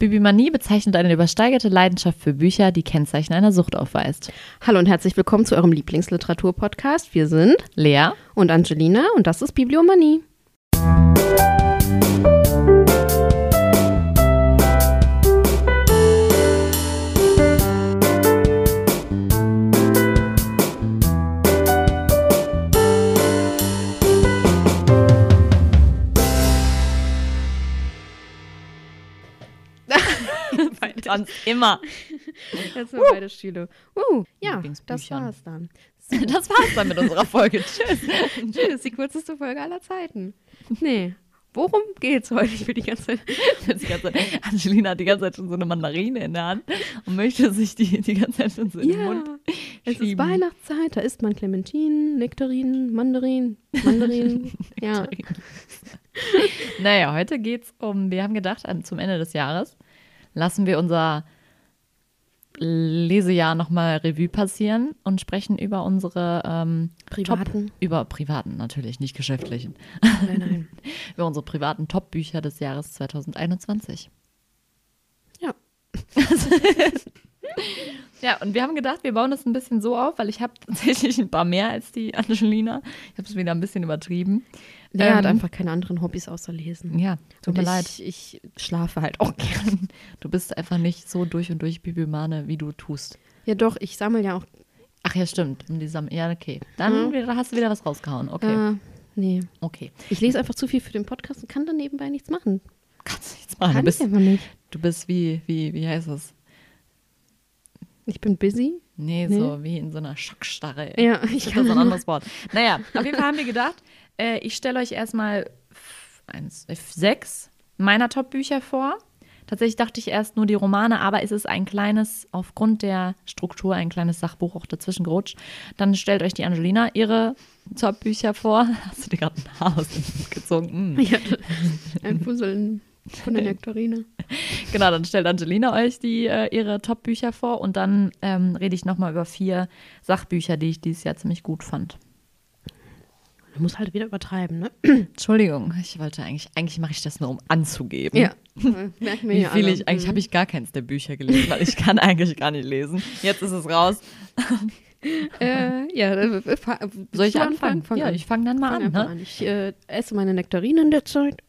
Bibimanie bezeichnet eine übersteigerte Leidenschaft für Bücher, die Kennzeichen einer Sucht aufweist. Hallo und herzlich willkommen zu eurem Lieblingsliteratur-Podcast. Wir sind Lea und Angelina und das ist Bibliomanie. Sonst immer. Jetzt sind uh. beide Stühle. Uh, ja, das war's dann. Das war's dann mit unserer Folge. Tschüss. Tschüss, die kürzeste Folge aller Zeiten. Nee. Worum geht's heute? Ich will die ganze Zeit. Die ganze Zeit Angelina hat die ganze Zeit schon so eine Mandarine in der Hand und möchte sich die die ganze Zeit schon so in den Mund Es schieben. ist Weihnachtszeit, da isst man Clementinen, Nektarinen, Mandarinen, Mandarinen. ja. Naja, heute geht's um, wir haben gedacht, an, zum Ende des Jahres lassen wir unser Lesejahr nochmal Revue passieren und sprechen über unsere ähm, privaten. Top, über privaten natürlich, nicht geschäftlichen. Nein, nein. über unsere privaten Top-Bücher des Jahres 2021. Ja. ja, und wir haben gedacht, wir bauen das ein bisschen so auf, weil ich habe tatsächlich ein paar mehr als die Angelina. Ich habe es wieder ein bisschen übertrieben. Lea ähm, hat einfach keine anderen Hobbys außer Lesen. Ja, tut mir ich, leid. Ich schlafe halt auch gern. Du bist einfach nicht so durch und durch Bibelmane, wie du tust. Ja, doch, ich sammle ja auch. Ach ja, stimmt. Die ja, okay. Dann mhm. hast du wieder was rausgehauen. Okay. Äh, nee. Okay. Ich lese einfach zu viel für den Podcast und kann dann nebenbei nichts machen. Kannst nichts machen. Kann du bist, ich einfach nicht. Du bist wie, wie, wie heißt das? Ich bin busy? Nee, nee, so wie in so einer Schockstarre. Ja, ich das kann so ein anderes Wort. Naja, auf jeden Fall haben wir gedacht, äh, ich stelle euch erstmal eins, äh, sechs meiner Top-Bücher vor. Tatsächlich dachte ich erst nur die Romane, aber es ist ein kleines, aufgrund der Struktur, ein kleines Sachbuch auch dazwischen gerutscht. Dann stellt euch die Angelina ihre Top-Bücher vor. Hast du dir gerade ein Haar aus dem Mund gezogen? Mm. Ja, ein Fusseln von der Nektarine. genau, dann stellt Angelina euch die, äh, ihre Top-Bücher vor und dann ähm, rede ich nochmal über vier Sachbücher, die ich dieses Jahr ziemlich gut fand. Du musst halt wieder übertreiben, ne? Entschuldigung, ich wollte eigentlich, eigentlich mache ich das nur, um anzugeben. Ja, merken wir Wie viel ich, eigentlich habe ich gar keins der Bücher gelesen, weil ich kann eigentlich gar nicht lesen. Jetzt ist es raus. äh, ja, äh, soll ich anfangen? Fang ja, an. ich fange dann mal fang an, ne? an. Ich äh, esse meine Nektarinen in der Zeit.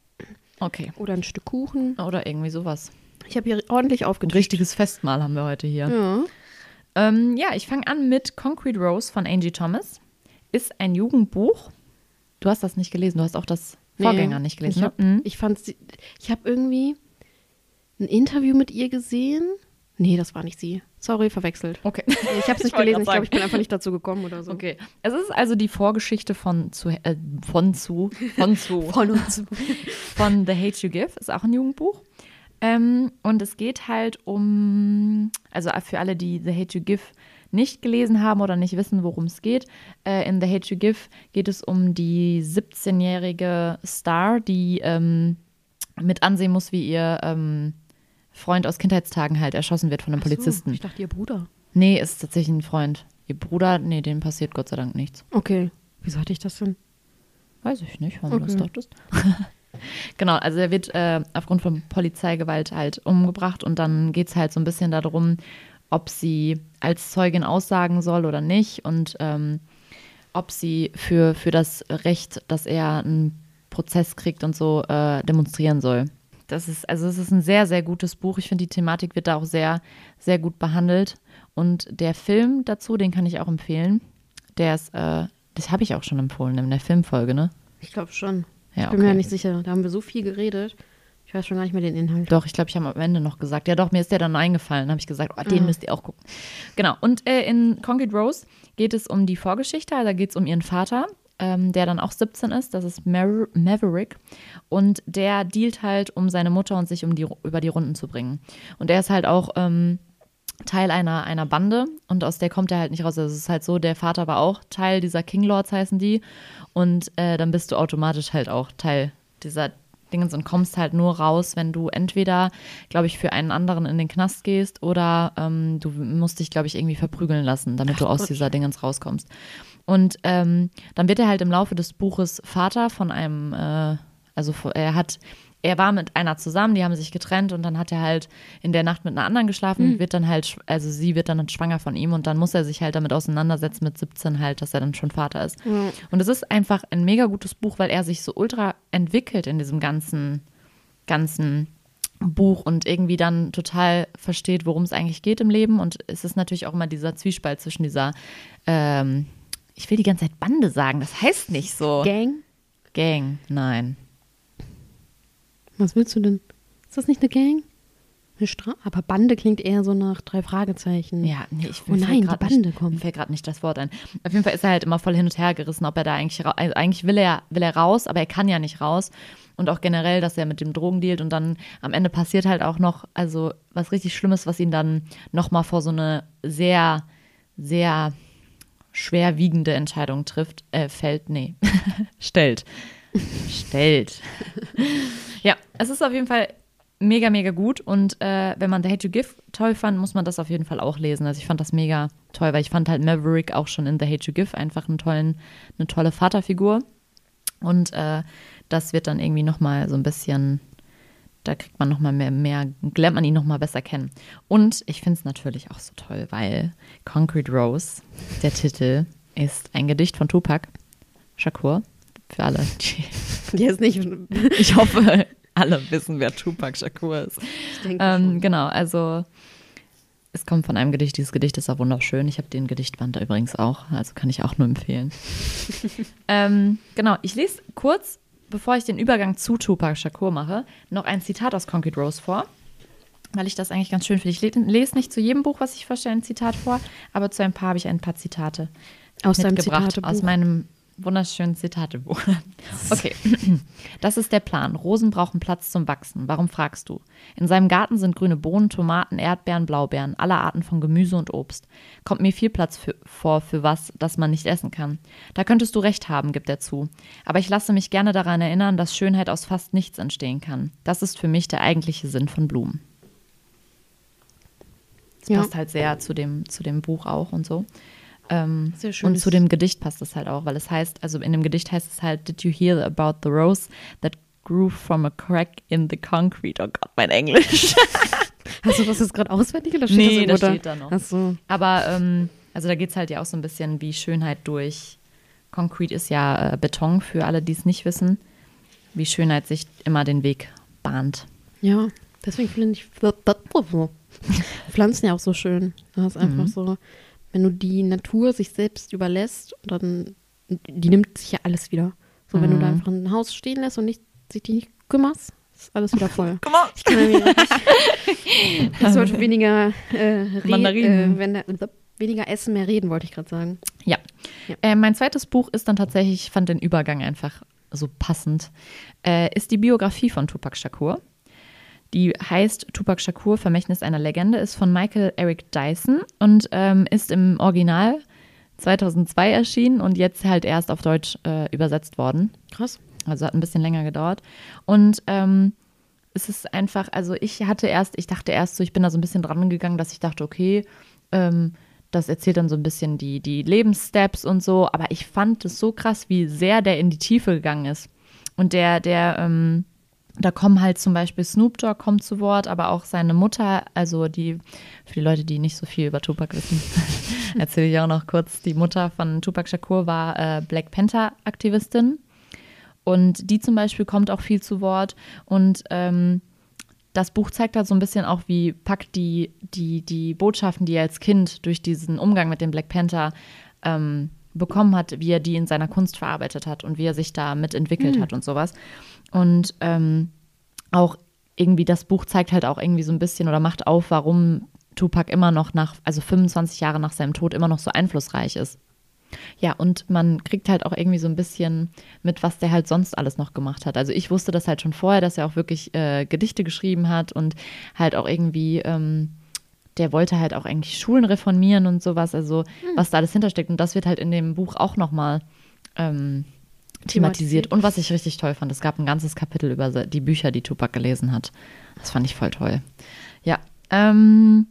Okay. Oder ein Stück Kuchen. Oder irgendwie sowas. Ich habe hier ordentlich aufgetischt. Ein richtiges Festmahl haben wir heute hier. Ja. Ähm, ja, ich fange an mit Concrete Rose von Angie Thomas. Ist ein Jugendbuch Du hast das nicht gelesen, du hast auch das Vorgänger nee, nicht gelesen. Ich, hab, ne? ich fand, ich habe irgendwie ein Interview mit ihr gesehen. Nee, das war nicht sie. Sorry, verwechselt. Okay. Ich habe es nicht gelesen. Ich glaube, ich bin einfach nicht dazu gekommen oder so. Okay. Es ist also die Vorgeschichte von zu, äh, von zu, von zu, von und zu, von The Hate You Give. Ist auch ein Jugendbuch. Ähm, und es geht halt um, also für alle, die The Hate You Give nicht gelesen haben oder nicht wissen, worum es geht. Äh, in The Hate You Give geht es um die 17-jährige Star, die ähm, mit ansehen muss, wie ihr ähm, Freund aus Kindheitstagen halt erschossen wird von einem so, Polizisten. Ich dachte, ihr Bruder. Nee, ist tatsächlich ein Freund. Ihr Bruder, nee, dem passiert Gott sei Dank nichts. Okay. Wieso hatte ich das denn? Weiß ich nicht, warum okay. du das dachtest. genau, also er wird äh, aufgrund von Polizeigewalt halt umgebracht und dann geht es halt so ein bisschen darum, ob sie als Zeugin aussagen soll oder nicht und ähm, ob sie für, für das Recht, dass er einen Prozess kriegt und so äh, demonstrieren soll. Das ist, also es ist ein sehr, sehr gutes Buch. Ich finde, die Thematik wird da auch sehr, sehr gut behandelt. Und der Film dazu, den kann ich auch empfehlen. Der ist, äh, das habe ich auch schon empfohlen in der Filmfolge, ne? Ich glaube schon. Ja, ich bin okay. mir ja nicht sicher. Da haben wir so viel geredet. Ich weiß schon gar nicht mehr den Inhalt. Doch, ich glaube, ich habe am Ende noch gesagt. Ja, doch, mir ist der dann eingefallen. habe ich gesagt, oh, den ah. müsst ihr auch gucken. Genau. Und äh, in Concrete Rose geht es um die Vorgeschichte. Also da geht es um ihren Vater, ähm, der dann auch 17 ist. Das ist Mar Maverick. Und der dealt halt, um seine Mutter und sich um die, über die Runden zu bringen. Und er ist halt auch ähm, Teil einer, einer Bande und aus der kommt er halt nicht raus. Also es ist halt so, der Vater war auch Teil dieser King Lords, heißen die. Und äh, dann bist du automatisch halt auch Teil dieser Dingens und kommst halt nur raus, wenn du entweder, glaube ich, für einen anderen in den Knast gehst oder ähm, du musst dich, glaube ich, irgendwie verprügeln lassen, damit Ach, du aus Gott. dieser Dingens rauskommst. Und ähm, dann wird er halt im Laufe des Buches Vater von einem, äh, also er hat er war mit einer zusammen, die haben sich getrennt und dann hat er halt in der Nacht mit einer anderen geschlafen Hm. und wird dann halt, also sie wird dann schwanger von ihm und dann muss er sich halt damit auseinandersetzen mit 17 halt, dass er dann schon Vater ist. Ja. Und es ist einfach ein mega gutes Buch, weil er sich so ultra entwickelt in diesem ganzen, ganzen Buch und irgendwie dann total versteht, worum es eigentlich geht im Leben. Und es ist natürlich auch immer dieser Zwiespalt zwischen dieser, ähm, ich will die ganze Zeit Bande sagen, das heißt nicht so. Gang? Gang, nein. Was willst du denn? Ist das nicht eine Gang? Eine Stra Aber Bande klingt eher so nach drei Fragezeichen. Ja, nee, ich Oh mir nein, die Bande nicht, kommt. Mir fällt gerade nicht das Wort ein. Auf jeden Fall ist er halt immer voll hin und her gerissen, ob er da eigentlich, also eigentlich will er, will er raus, aber er kann ja nicht raus. Und auch generell, dass er mit dem Drogen dealt und dann am Ende passiert halt auch noch, also was richtig Schlimmes, was ihn dann nochmal vor so eine sehr, sehr schwerwiegende Entscheidung trifft, äh, fällt, nee, stellt. stellt. ja, es ist auf jeden Fall mega, mega gut. Und äh, wenn man The Hate You Give toll fand, muss man das auf jeden Fall auch lesen. Also ich fand das mega toll, weil ich fand halt Maverick auch schon in The Hate You Give einfach einen tollen, eine tolle Vaterfigur. Und äh, das wird dann irgendwie nochmal so ein bisschen, da kriegt man nochmal mehr, mehr, lernt man ihn nochmal besser kennen. Und ich finde es natürlich auch so toll, weil Concrete Rose, der Titel, ist ein Gedicht von Tupac Shakur. Für alle, ist nicht. ich hoffe, alle wissen, wer Tupac Shakur ist. Ich denke Ähm, genau, also es kommt von einem Gedicht. Dieses Gedicht ist auch wunderschön. Ich habe den Gedichtband da übrigens auch, also kann ich auch nur empfehlen. ähm, genau, ich lese kurz, bevor ich den Übergang zu Tupac Shakur mache, noch ein Zitat aus Concrete Rose vor. Weil ich das eigentlich ganz schön finde. Ich le- lese nicht zu jedem Buch, was ich vorstelle, ein Zitat vor, aber zu ein paar habe ich ein paar Zitate Aus mitgebracht. Aus meinem wunderschönen Zitatebuch. Okay, das ist der Plan. Rosen brauchen Platz zum Wachsen. Warum fragst du? In seinem Garten sind grüne Bohnen, Tomaten, Erdbeeren, Blaubeeren, aller Arten von Gemüse und Obst. Kommt mir viel Platz für, vor für was, das man nicht essen kann. Da könntest du recht haben, gibt er zu. Aber ich lasse mich gerne daran erinnern, dass Schönheit aus fast nichts entstehen kann. Das ist für mich der eigentliche Sinn von Blumen. Das Ja. passt halt sehr zu dem, zu dem Buch auch und so. Ähm, Sehr schön. und zu dem Gedicht passt es halt auch, weil es heißt, also in dem Gedicht heißt es halt, Did you hear about the rose that grew from a crack in the concrete? Oh Gott, mein Englisch. Hast du das jetzt gerade auswendig oder steht Nee, das das da? steht da noch. Ach so. Aber ähm, also da geht es halt ja auch so ein bisschen wie Schönheit durch. Concrete ist ja äh, Beton für alle, die es nicht wissen. Wie Schönheit sich immer den Weg bahnt. Ja, deswegen finde ich Pflanzen ja auch so schön. Das ist einfach Mhm. so, wenn du die Natur sich selbst überlässt, dann die nimmt sich ja alles wieder. So, wenn du da Mhm. einfach ein Haus stehen lässt und nicht, sich die nicht kümmerst, ist alles wieder voll. Guck mal. Ich kann ja mir richtig, ich sollte weniger, äh, Mandarinen. Äh, wenn der, weniger essen, mehr reden, wollte ich gerade sagen. Ja. Ja. Äh, mein zweites Buch ist dann tatsächlich, ich fand den Übergang einfach so passend, äh, ist die Biografie von Tupac Shakur. Die heißt Tupac Shakur, Vermächtnis einer Legende, ist von Michael Eric Dyson und ähm, ist im Original 2002 erschienen und jetzt halt erst auf Deutsch äh, übersetzt worden. Krass. Also hat ein bisschen länger gedauert. Und ähm, es ist einfach, also ich hatte erst, ich dachte erst so, ich bin da so ein bisschen dran gegangen, dass ich dachte, okay, ähm, das erzählt dann so ein bisschen die, die Lebenssteps und so, aber ich fand es so krass, wie sehr der in die Tiefe gegangen ist. Und der, der, ähm, da kommen halt zum Beispiel Snoop Dogg kommt zu Wort, aber auch seine Mutter, also die, für die Leute, die nicht so viel über Tupac wissen, erzähle ich auch noch kurz, die Mutter von Tupac Shakur war äh, Black Panther-Aktivistin. Und die zum Beispiel kommt auch viel zu Wort. Und ähm, das Buch zeigt halt so ein bisschen auch, wie Pack die, die, die Botschaften, die er als Kind durch diesen Umgang mit dem Black Panther ähm, bekommen hat, wie er die in seiner Kunst verarbeitet hat und wie er sich da mitentwickelt hat und sowas. Und ähm, auch irgendwie das Buch zeigt halt auch irgendwie so ein bisschen oder macht auf, warum Tupac immer noch nach, also 25 Jahre nach seinem Tod immer noch so einflussreich ist. Ja, und man kriegt halt auch irgendwie so ein bisschen mit, was der halt sonst alles noch gemacht hat. Also ich wusste das halt schon vorher, dass er auch wirklich äh, Gedichte geschrieben hat und halt auch irgendwie, ähm, der wollte halt auch eigentlich Schulen reformieren und sowas, also was da alles hintersteckt. Und das wird halt in dem Buch auch nochmal ähm, thematisiert. Und was ich richtig toll fand, es gab ein ganzes Kapitel über die Bücher, die Tupac gelesen hat. Das fand ich voll toll. Ja. Ähm,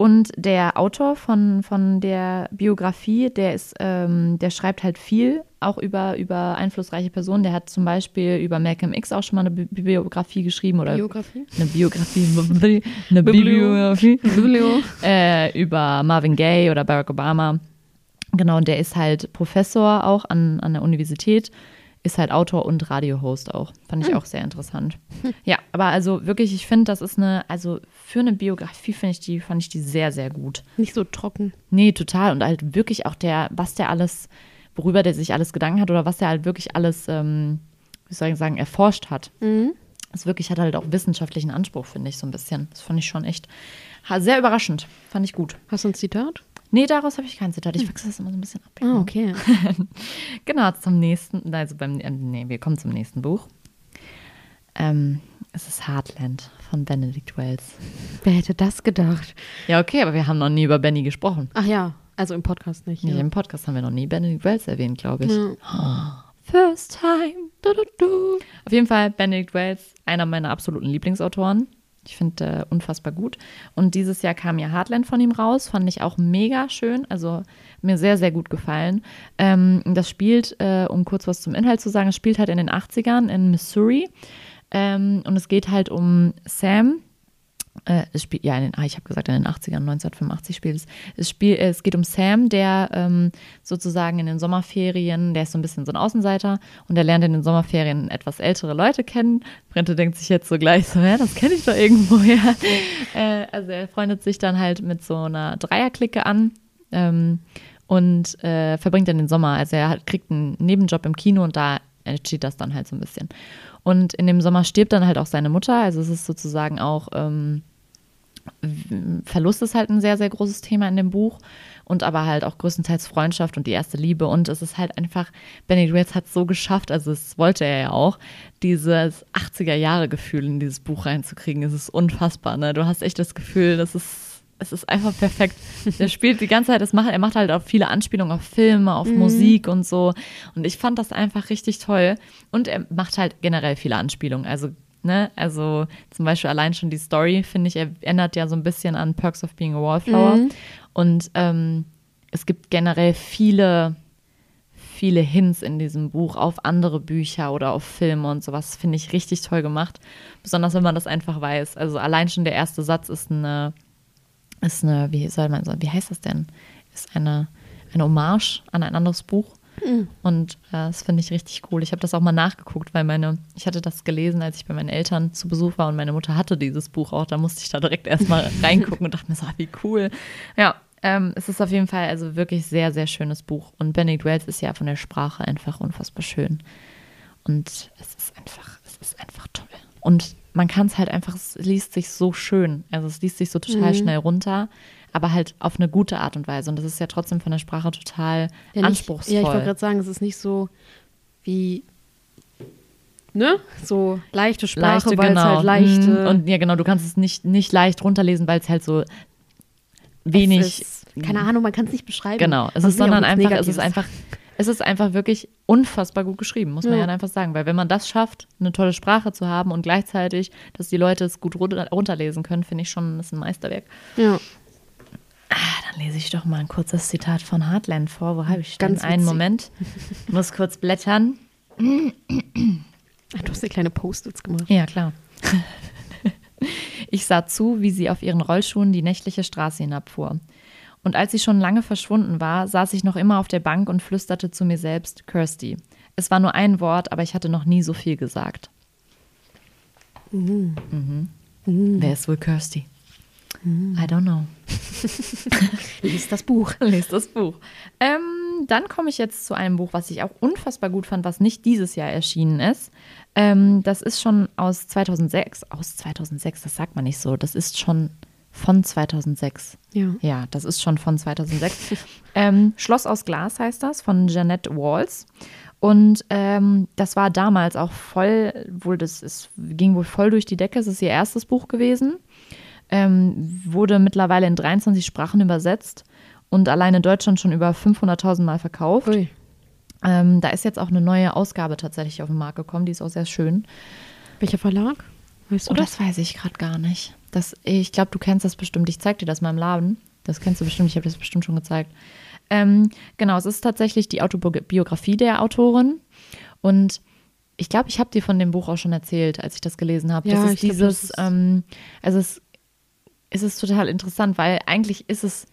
Und der Autor von, von der Biografie, der ist, ähm, der schreibt halt viel, auch über, über einflussreiche Personen. Der hat zum Beispiel über Malcolm X auch schon mal eine Bi Biografie geschrieben oder Biografie? eine Biografie, eine Bibliografie äh, über Marvin Gaye oder Barack Obama. Genau, und der ist halt Professor auch an, an der Universität ist halt Autor und Radiohost auch. Fand ich auch sehr interessant. Ja, aber also wirklich, ich finde, das ist eine, also für eine Biografie finde ich die, fand ich die sehr, sehr gut. Nicht so trocken. Nee, total. Und halt wirklich auch der, was der alles, worüber der sich alles Gedanken hat oder was der halt wirklich alles, ähm, wie soll ich sagen, erforscht hat. Mhm. Das wirklich hat halt auch wissenschaftlichen Anspruch, finde ich, so ein bisschen. Das fand ich schon echt sehr überraschend. Fand ich gut. Hast du ein Zitat? Nee, daraus habe ich kein Zitat. Ich wechsle das immer so ein bisschen ab. Ah, okay. Genau, zum nächsten, also beim, äh, nee, wir kommen zum nächsten Buch. Ähm, es ist Heartland von Benedict Wells. Wer hätte das gedacht? Ja, okay, aber wir haben noch nie über Benny gesprochen. Ach ja, also im Podcast nicht. Ja. Ja. Im Podcast haben wir noch nie Benedict Wells erwähnt, glaube ich. Ja. First time. Du, du, du. Auf jeden Fall Benedict Wells, einer meiner absoluten Lieblingsautoren. Ich finde äh, unfassbar gut. Und dieses Jahr kam ja Heartland von ihm raus, fand ich auch mega schön. Also mir sehr, sehr gut gefallen. Ähm, das spielt, äh, um kurz was zum Inhalt zu sagen, es spielt halt in den 80ern in Missouri. Ähm, und es geht halt um Sam, äh, es spielt, ja, in den, ah, ich habe gesagt, in den 80ern, 1985 spielt es. Es, spiel, äh, es geht um Sam, der ähm, sozusagen in den Sommerferien, der ist so ein bisschen so ein Außenseiter und der lernt in den Sommerferien etwas ältere Leute kennen. Brente denkt sich jetzt so gleich so, ja, das kenne ich doch irgendwoher. äh, also er freundet sich dann halt mit so einer Dreierklicke an. Ähm, und äh, verbringt dann den Sommer. Also er hat, kriegt einen Nebenjob im Kino und da entsteht das dann halt so ein bisschen. Und in dem Sommer stirbt dann halt auch seine Mutter. Also es ist sozusagen auch ähm, Verlust ist halt ein sehr, sehr großes Thema in dem Buch und aber halt auch größtenteils Freundschaft und die erste Liebe und es ist halt einfach, Benny Wells hat es so geschafft, also das wollte er ja auch, dieses 80er-Jahre-Gefühl in dieses Buch reinzukriegen. Es ist unfassbar, ne? Du hast echt das Gefühl, das ist, es ist einfach perfekt. Der spielt die ganze Zeit, das macht, er macht halt auch viele Anspielungen auf Filme, auf Musik und so und ich fand das einfach richtig toll und er macht halt generell viele Anspielungen, also Ne? Also zum Beispiel allein schon die Story, finde ich, erinnert ja so ein bisschen an Perks of Being a Wallflower. Mhm. Und ähm, es gibt generell viele, viele Hints in diesem Buch auf andere Bücher oder auf Filme und sowas. Finde ich richtig toll gemacht. Besonders wenn man das einfach weiß. Also allein schon der erste Satz ist eine, ist eine, wie soll man sagen, wie heißt das denn? Ist eine, eine Hommage an ein anderes Buch. Und äh, das finde ich richtig cool. Ich habe das auch mal nachgeguckt, weil meine, ich hatte das gelesen, als ich bei meinen Eltern zu Besuch war und meine Mutter hatte dieses Buch auch. Da musste ich da direkt erstmal reingucken und dachte mir so, ah, wie cool. Ja, ähm, es ist auf jeden Fall also wirklich sehr, sehr schönes Buch. Und Benedict Wells ist ja von der Sprache einfach unfassbar schön. Und es ist einfach, es ist einfach toll. Und man kann es halt einfach, es liest sich so schön. Also es liest sich so total schnell runter, aber halt auf eine gute Art und Weise. Und das ist ja trotzdem von der Sprache total Ja, nicht, anspruchsvoll. Ja, ich wollte gerade sagen, es ist nicht so wie, ne? So leichte Sprache, weil es halt leichte. Mhm. Und ja, genau, du kannst es nicht, nicht leicht runterlesen, weil es halt so wenig. Ist, keine Ahnung, man kann es nicht beschreiben. Genau, es ist sondern einfach, es ist einfach, es ist einfach wirklich unfassbar gut geschrieben, muss man Ja. ja einfach sagen. Weil wenn man das schafft, eine tolle Sprache zu haben und gleichzeitig, dass die Leute es gut runter, runterlesen können, finde ich schon, das ist ein Meisterwerk. Ja. Ah, dann lese ich doch mal ein kurzes Zitat von Heartland vor. Wo habe ich denn? Ganz Einen witzig. Moment. Ich muss kurz blättern. Ach, du hast dir kleine Post-its gemacht. Ja, klar. Ich sah zu, wie sie auf ihren Rollschuhen die nächtliche Straße hinabfuhr. Und als sie schon lange verschwunden war, saß ich noch immer auf der Bank und flüsterte zu mir selbst, Kirsty. Es war nur ein Wort, aber ich hatte noch nie so viel gesagt. Mhm. Wer ist wohl Kirsty? I don't know. Lies das Buch. Lest das Buch. Ähm, dann komme ich jetzt zu einem Buch, was ich auch unfassbar gut fand, was nicht dieses Jahr erschienen ist. Ähm, das ist schon aus 2006. Aus 2006, das sagt man nicht so. Das ist schon von 2006. Ja. Ja, das ist schon von 2006. ähm, Schloss aus Glas heißt das, von Jeanette Walls. Und ähm, das war damals auch voll, wohl das ist, ging wohl voll durch die Decke. Es ist ihr erstes Buch gewesen. Ähm, wurde mittlerweile in 23 Sprachen übersetzt und allein in Deutschland schon über 500.000 Mal verkauft. Ähm, da ist jetzt auch eine neue Ausgabe tatsächlich auf den Markt gekommen, die ist auch sehr schön. Welcher Verlag? Weißt du Oh, das? das weiß ich gerade gar nicht. Das, ich glaube, du kennst das bestimmt. Ich zeig dir das mal im Laden. Das kennst du bestimmt. Ich habe das bestimmt schon gezeigt. Ähm, genau, es ist tatsächlich die Autobiografie der Autorin. Und ich glaube, ich habe dir von dem Buch auch schon erzählt, als ich das gelesen habe. Ja, das ist ich glaub, dieses, das ist- ähm, also es, es ist total interessant, weil eigentlich ist es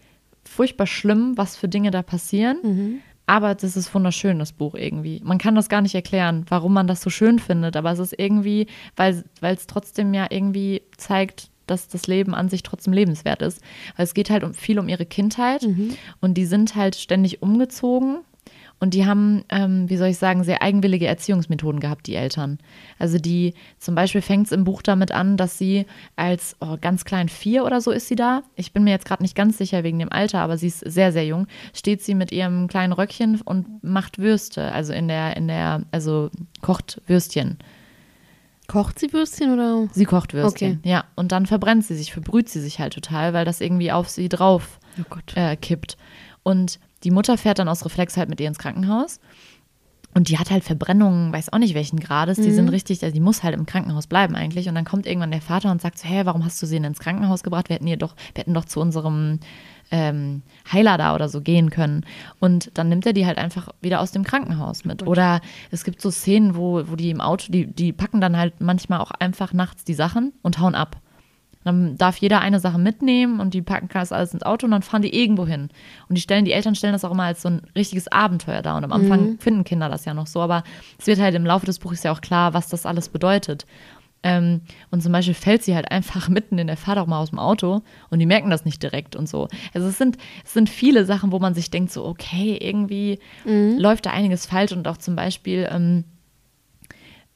furchtbar schlimm, was für Dinge da passieren. Mhm. Aber das ist wunderschön, das Buch irgendwie. Man kann das gar nicht erklären, warum man das so schön findet, aber es ist irgendwie, weil es trotzdem ja irgendwie zeigt, dass das Leben an sich trotzdem lebenswert ist. Weil es geht halt um, viel um ihre Kindheit und die sind halt ständig umgezogen und die haben, ähm, wie soll ich sagen, sehr eigenwillige Erziehungsmethoden gehabt, die Eltern. Also die, zum Beispiel fängt es im Buch damit an, dass sie als oh, ganz klein vier oder so ist sie da. Ich bin mir jetzt gerade nicht ganz sicher wegen dem Alter, aber sie ist sehr, sehr jung. Steht sie mit ihrem kleinen Röckchen und macht Würste, also in der, in der, also kocht Würstchen. Kocht sie Würstchen oder? Sie kocht Würstchen, Okay. ja. Und dann verbrennt sie sich, verbrüht sie sich halt total, weil das irgendwie auf sie drauf Oh Gott. äh, kippt. Und die Mutter fährt dann aus Reflex halt mit ihr ins Krankenhaus. Und die hat halt Verbrennungen, weiß auch nicht welchen Grades. Die sind richtig, also die muss halt im Krankenhaus bleiben eigentlich. Und dann kommt irgendwann der Vater und sagt so, hä, warum hast du sie denn ins Krankenhaus gebracht? Wir hätten, ihr doch, wir hätten doch zu unserem ähm, Heiler da oder so gehen können. Und dann nimmt er die halt einfach wieder aus dem Krankenhaus mit. Oder es gibt so Szenen, wo, wo die im Auto, die, die packen dann halt manchmal auch einfach nachts die Sachen und hauen ab. Dann darf jeder eine Sache mitnehmen und die packen das alles ins Auto und dann fahren die irgendwo hin. Und die stellen, die Eltern stellen das auch immer als so ein richtiges Abenteuer dar. Und am Anfang finden Kinder das ja noch so, aber es wird halt im Laufe des Buches ja auch klar, was das alles bedeutet. Ähm, und zum Beispiel fällt sie halt einfach mitten in der Fahrt auch mal aus dem Auto und die merken das nicht direkt und so. Also es sind, es sind viele Sachen, wo man sich denkt, so, okay, irgendwie läuft da einiges falsch und auch zum Beispiel, ähm,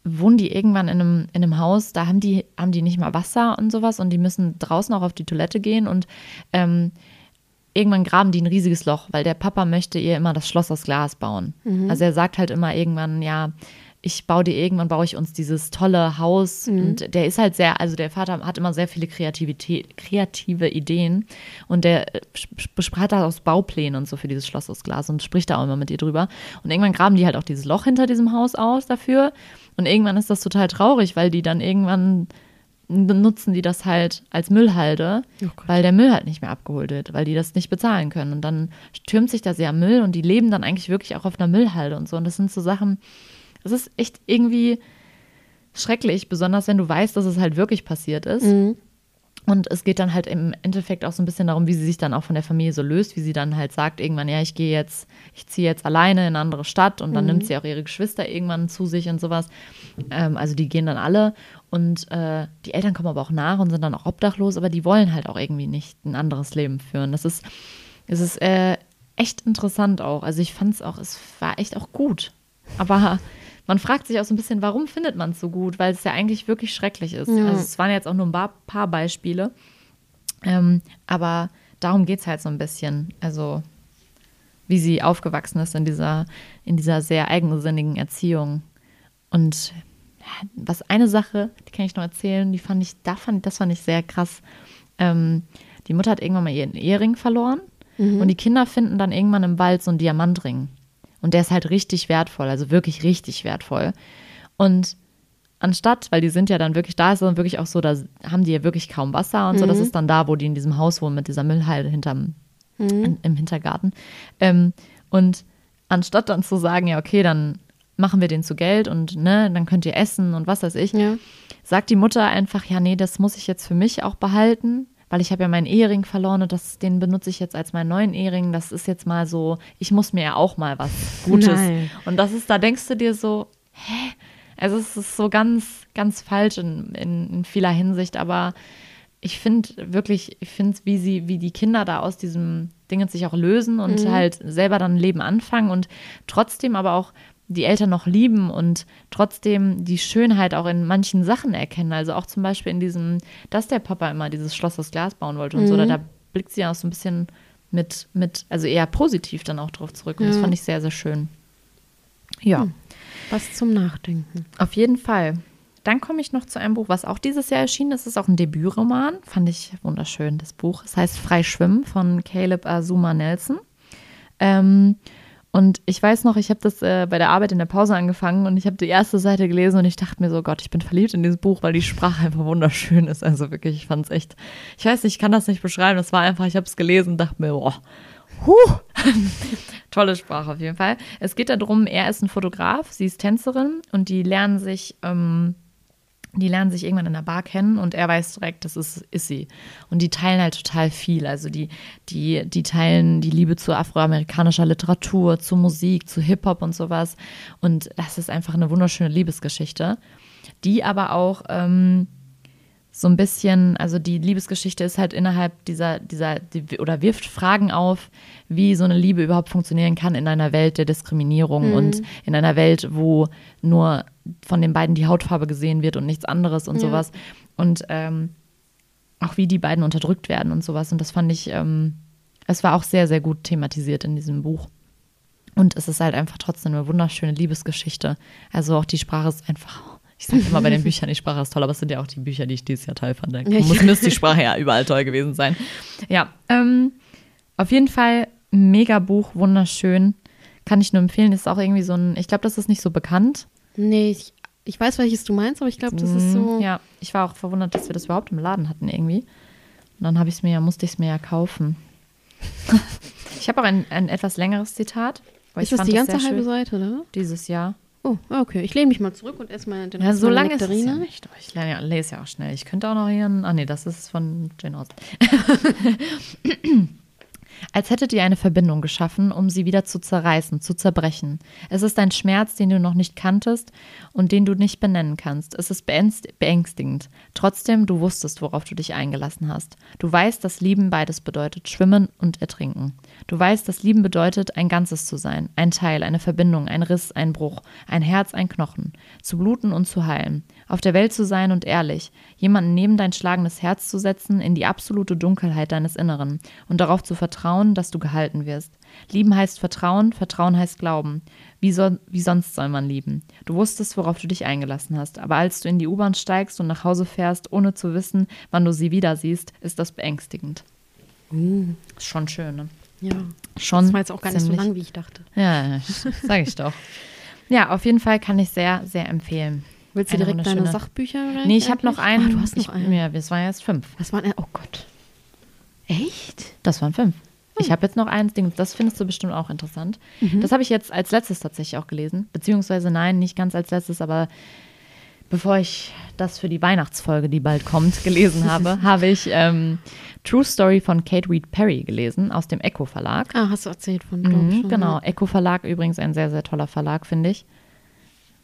wohnen die irgendwann in einem, in einem Haus, da haben die, haben die nicht mal Wasser und sowas und die müssen draußen auch auf die Toilette gehen und ähm, irgendwann graben die ein riesiges Loch, weil der Papa möchte ihr immer das Schloss aus Glas bauen. Also er sagt halt immer irgendwann, ja, ich baue dir irgendwann, baue ich uns dieses tolle Haus. Und der ist halt sehr, also der Vater hat immer sehr viele Kreativität, kreative Ideen. Und der äh, sp- bespricht das aus Bauplänen und so für dieses Schloss aus Glas und spricht da auch immer mit ihr drüber. Und irgendwann graben die halt auch dieses Loch hinter diesem Haus aus dafür. Und irgendwann ist das total traurig, weil die dann irgendwann nutzen die das halt als Müllhalde, Oh weil der Müll halt nicht mehr abgeholt wird, weil die das nicht bezahlen können. Und dann türmt sich da sehr Müll und die leben dann eigentlich wirklich auch auf einer Müllhalde und so. Und das sind so Sachen, das ist echt irgendwie schrecklich, besonders wenn du weißt, dass es halt wirklich passiert ist. Und es geht dann halt im Endeffekt auch so ein bisschen darum, wie sie sich dann auch von der Familie so löst, wie sie dann halt sagt, irgendwann, ja, ich gehe jetzt, ich ziehe jetzt alleine in eine andere Stadt und dann nimmt sie auch ihre Geschwister irgendwann zu sich und sowas. Ähm, also die gehen dann alle und äh, die Eltern kommen aber auch nach und sind dann auch obdachlos, aber die wollen halt auch irgendwie nicht ein anderes Leben führen. Das ist, es ist äh, echt interessant auch. Also ich fand es auch, es war echt auch gut. Aber man fragt sich auch so ein bisschen, warum findet man es so gut? Weil es ja eigentlich wirklich schrecklich ist. Ja. Also es waren jetzt auch nur ein paar, paar Beispiele. Ähm, aber darum geht es halt so ein bisschen. Also wie sie aufgewachsen ist in dieser, in dieser sehr eigensinnigen Erziehung. Und was eine Sache, die kann ich noch erzählen, die fand ich, da fand, das fand ich sehr krass. Ähm, die Mutter hat irgendwann mal ihren Ehering verloren und die Kinder finden dann irgendwann im Wald so einen Diamantring. Und der ist halt richtig wertvoll, also wirklich richtig wertvoll. Und anstatt, weil die sind ja dann wirklich, da ist es dann wirklich auch so, da haben die ja wirklich kaum Wasser und so, das ist dann da, wo die in diesem Haus wohnen mit dieser Müllhalde hinterm, in, im Hintergarten. Ähm, und anstatt dann zu sagen, ja, okay, dann machen wir den zu Geld und ne, dann könnt ihr essen und was weiß ich, Ja. sagt die Mutter einfach, ja, nee, das muss ich jetzt für mich auch behalten, weil ich habe ja meinen Ehering verloren und das, den benutze ich jetzt als meinen neuen Ehering. Das ist jetzt mal so, ich muss mir ja auch mal was Gutes. Nein. Und das ist, da denkst du dir so, hä? Also es ist so ganz, ganz falsch in, in, in vieler Hinsicht, aber ich finde wirklich, ich finde, wie sie, wie die Kinder da aus diesem Ding sich auch lösen und halt selber dann ein Leben anfangen und trotzdem aber auch die Eltern noch lieben und trotzdem die Schönheit auch in manchen Sachen erkennen. Also auch zum Beispiel in diesem, dass der Papa immer dieses Schloss aus Glas bauen wollte und so, da, da blickt sie ja auch so ein bisschen mit, mit, also eher positiv dann auch drauf zurück. Und das Ja. fand ich sehr, sehr schön. Ja. Was zum Nachdenken. Auf jeden Fall. Dann komme ich noch zu einem Buch, was auch dieses Jahr erschienen ist. Es ist auch ein Debütroman. Fand ich wunderschön, das Buch. Es heißt Frei Schwimmen von Caleb Azuma Nelson. Ähm, Und ich weiß noch, ich habe das äh, bei der Arbeit in der Pause angefangen und ich habe die erste Seite gelesen und ich dachte mir so, Gott, ich bin verliebt in dieses Buch, weil die Sprache einfach wunderschön ist. Also wirklich, ich fand es echt, ich weiß nicht, ich kann das nicht beschreiben. Das war einfach, ich habe es gelesen und dachte mir, boah, huh. tolle Sprache auf jeden Fall. Es geht darum, er ist ein Fotograf, sie ist Tänzerin und die lernen sich ähm, die lernen sich irgendwann in der Bar kennen und er weiß direkt, das ist, ist sie. Und die teilen halt total viel. Also die, die, die teilen die Liebe zu afroamerikanischer Literatur, zu Musik, zu Hip-Hop und sowas. Und das ist einfach eine wunderschöne Liebesgeschichte, die aber auch ähm, so ein bisschen, also die Liebesgeschichte ist halt innerhalb dieser, dieser, die, oder wirft Fragen auf, wie so eine Liebe überhaupt funktionieren kann in einer Welt der Diskriminierung mhm. und in einer Welt, wo nur von den beiden die Hautfarbe gesehen wird und nichts anderes und ja. sowas. Und ähm, auch wie die beiden unterdrückt werden und sowas. Und das fand ich, ähm, es war auch sehr, sehr gut thematisiert in diesem Buch. Und es ist halt einfach trotzdem eine wunderschöne Liebesgeschichte. Also auch die Sprache ist einfach, ich sage immer bei den Büchern, die Sprache ist toll, aber es sind ja auch die Bücher, die ich dieses Jahr toll fand. Da muss, müsste die Sprache ja überall toll gewesen sein. Ja, ähm, auf jeden Fall mega Buch, wunderschön. Kann ich nur empfehlen. Ist auch irgendwie so ein, ich glaube, das ist nicht so bekannt. Nee, ich, ich weiß, welches du meinst, aber ich glaube, das ist so. Ja, ich war auch verwundert, dass wir das überhaupt im Laden hatten irgendwie. Und dann habe ich es mir, musste ich es mir ja kaufen. ich habe auch ein, ein etwas längeres Zitat. ist das die ganze halbe schön. Seite, oder? Dieses Jahr. Oh, okay. Ich lehne mich mal zurück und esse mal den Ja, so lange ist es ja nicht. Ich lerne ja, lese ja auch schnell. Ich könnte auch noch hier. Ah, nee, das ist von Jane Austen. Als hättet ihr eine Verbindung geschaffen, um sie wieder zu zerreißen, zu zerbrechen. Es ist ein Schmerz, den du noch nicht kanntest und den du nicht benennen kannst. Es ist beängstigend. Trotzdem, du wusstest, worauf du dich eingelassen hast. Du weißt, dass Lieben beides bedeutet, schwimmen und ertrinken. Du weißt, dass Lieben bedeutet, ein Ganzes zu sein, ein Teil, eine Verbindung, ein Riss, ein Bruch, ein Herz, ein Knochen, zu bluten und zu heilen, auf der Welt zu sein und ehrlich, jemanden neben dein schlagendes Herz zu setzen, in die absolute Dunkelheit deines Inneren und darauf zu vertrauen, dass du gehalten wirst. Lieben heißt Vertrauen, Vertrauen heißt Glauben. Wie, so, wie sonst soll man lieben? Du wusstest, worauf du dich eingelassen hast, aber als du in die U-Bahn steigst und nach Hause fährst, ohne zu wissen, wann du sie wieder siehst, ist das beängstigend. Uh. Ist schon schön, ne? Ja. Schon das war jetzt auch gar nicht so lang, wie ich dachte. Ja, sag ich doch. Ja, auf jeden Fall kann ich sehr, sehr empfehlen. Willst du Eine direkt deine Sachbücher rein? Nee, ich habe noch einen. Oh, du hast noch ich, einen. Ja, es waren jetzt fünf. Was waren, oh Gott. Echt? Das waren fünf. Ich hm. habe jetzt noch eins Ding, das findest du bestimmt auch interessant. Mhm. Das habe ich jetzt als letztes tatsächlich auch gelesen. Beziehungsweise nein, nicht ganz als letztes, aber bevor ich das für die Weihnachtsfolge, die bald kommt, gelesen habe, habe ich ähm, True Story von Kate Reed Perry gelesen aus dem Echo Verlag. Ah, hast du erzählt von, mhm, Genau, Echo Verlag übrigens ein sehr, sehr toller Verlag, finde ich.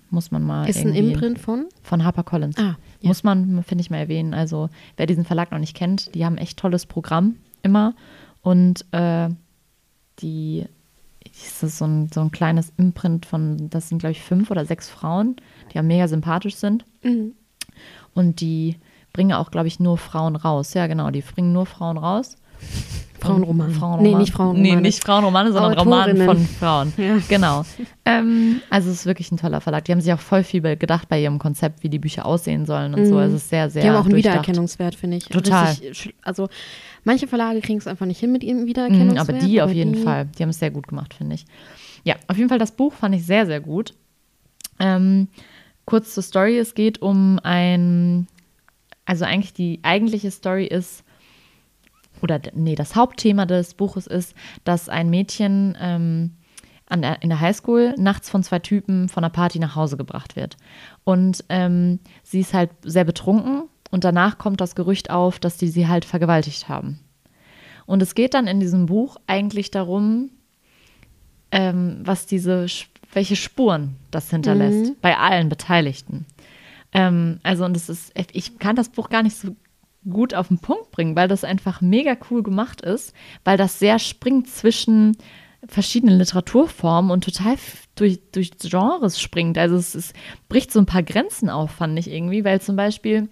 Muss man mal. Ist ein Imprint von? Von HarperCollins. Ah, ja. Muss man, finde ich, mal erwähnen. Also, wer diesen Verlag noch nicht kennt, die haben echt tolles Programm immer. Und äh, die, das ist so ein, so ein kleines Imprint von, das sind, glaube ich, fünf oder sechs Frauen, die ja mega sympathisch sind. Mhm. Und die bringen auch, glaube ich, nur Frauen raus. Ja, genau, die bringen nur Frauen raus. Frauenroman. Frauenroman. Nee, nicht Frauenromane. Nee, nicht Frauenromane, sondern Roman von Frauen. Ja. Genau. ähm, also es ist wirklich ein toller Verlag. Die haben sich auch voll viel gedacht bei ihrem Konzept, wie die Bücher aussehen sollen und mhm. so. Also es ist sehr, sehr Die haben auch einen Wiedererkennungswert, finde ich. Total. Richtig, also manche Verlage kriegen es einfach nicht hin mit ihrem Wiedererkennungswert. Mhm, aber die aber auf jeden die Fall. Die haben es sehr gut gemacht, finde ich. Ja, auf jeden Fall das Buch fand ich sehr, sehr gut. Ähm, kurz zur Story. Es geht um ein also eigentlich die eigentliche Story ist, oder nee, das Hauptthema des Buches ist, dass ein Mädchen ähm, an der, in der Highschool nachts von zwei Typen von einer Party nach Hause gebracht wird. Und ähm, sie ist halt sehr betrunken und danach kommt das Gerücht auf, dass die sie halt vergewaltigt haben. Und es geht dann in diesem Buch eigentlich darum, ähm, was diese, welche Spuren das hinterlässt mhm. bei allen Beteiligten. Ähm, also, und es ist, ich kann das Buch gar nicht so gut auf den Punkt bringen, weil das einfach mega cool gemacht ist, weil das sehr springt zwischen verschiedenen Literaturformen und total durch, durch Genres springt. Also es, es bricht so ein paar Grenzen auf, fand ich irgendwie, weil zum Beispiel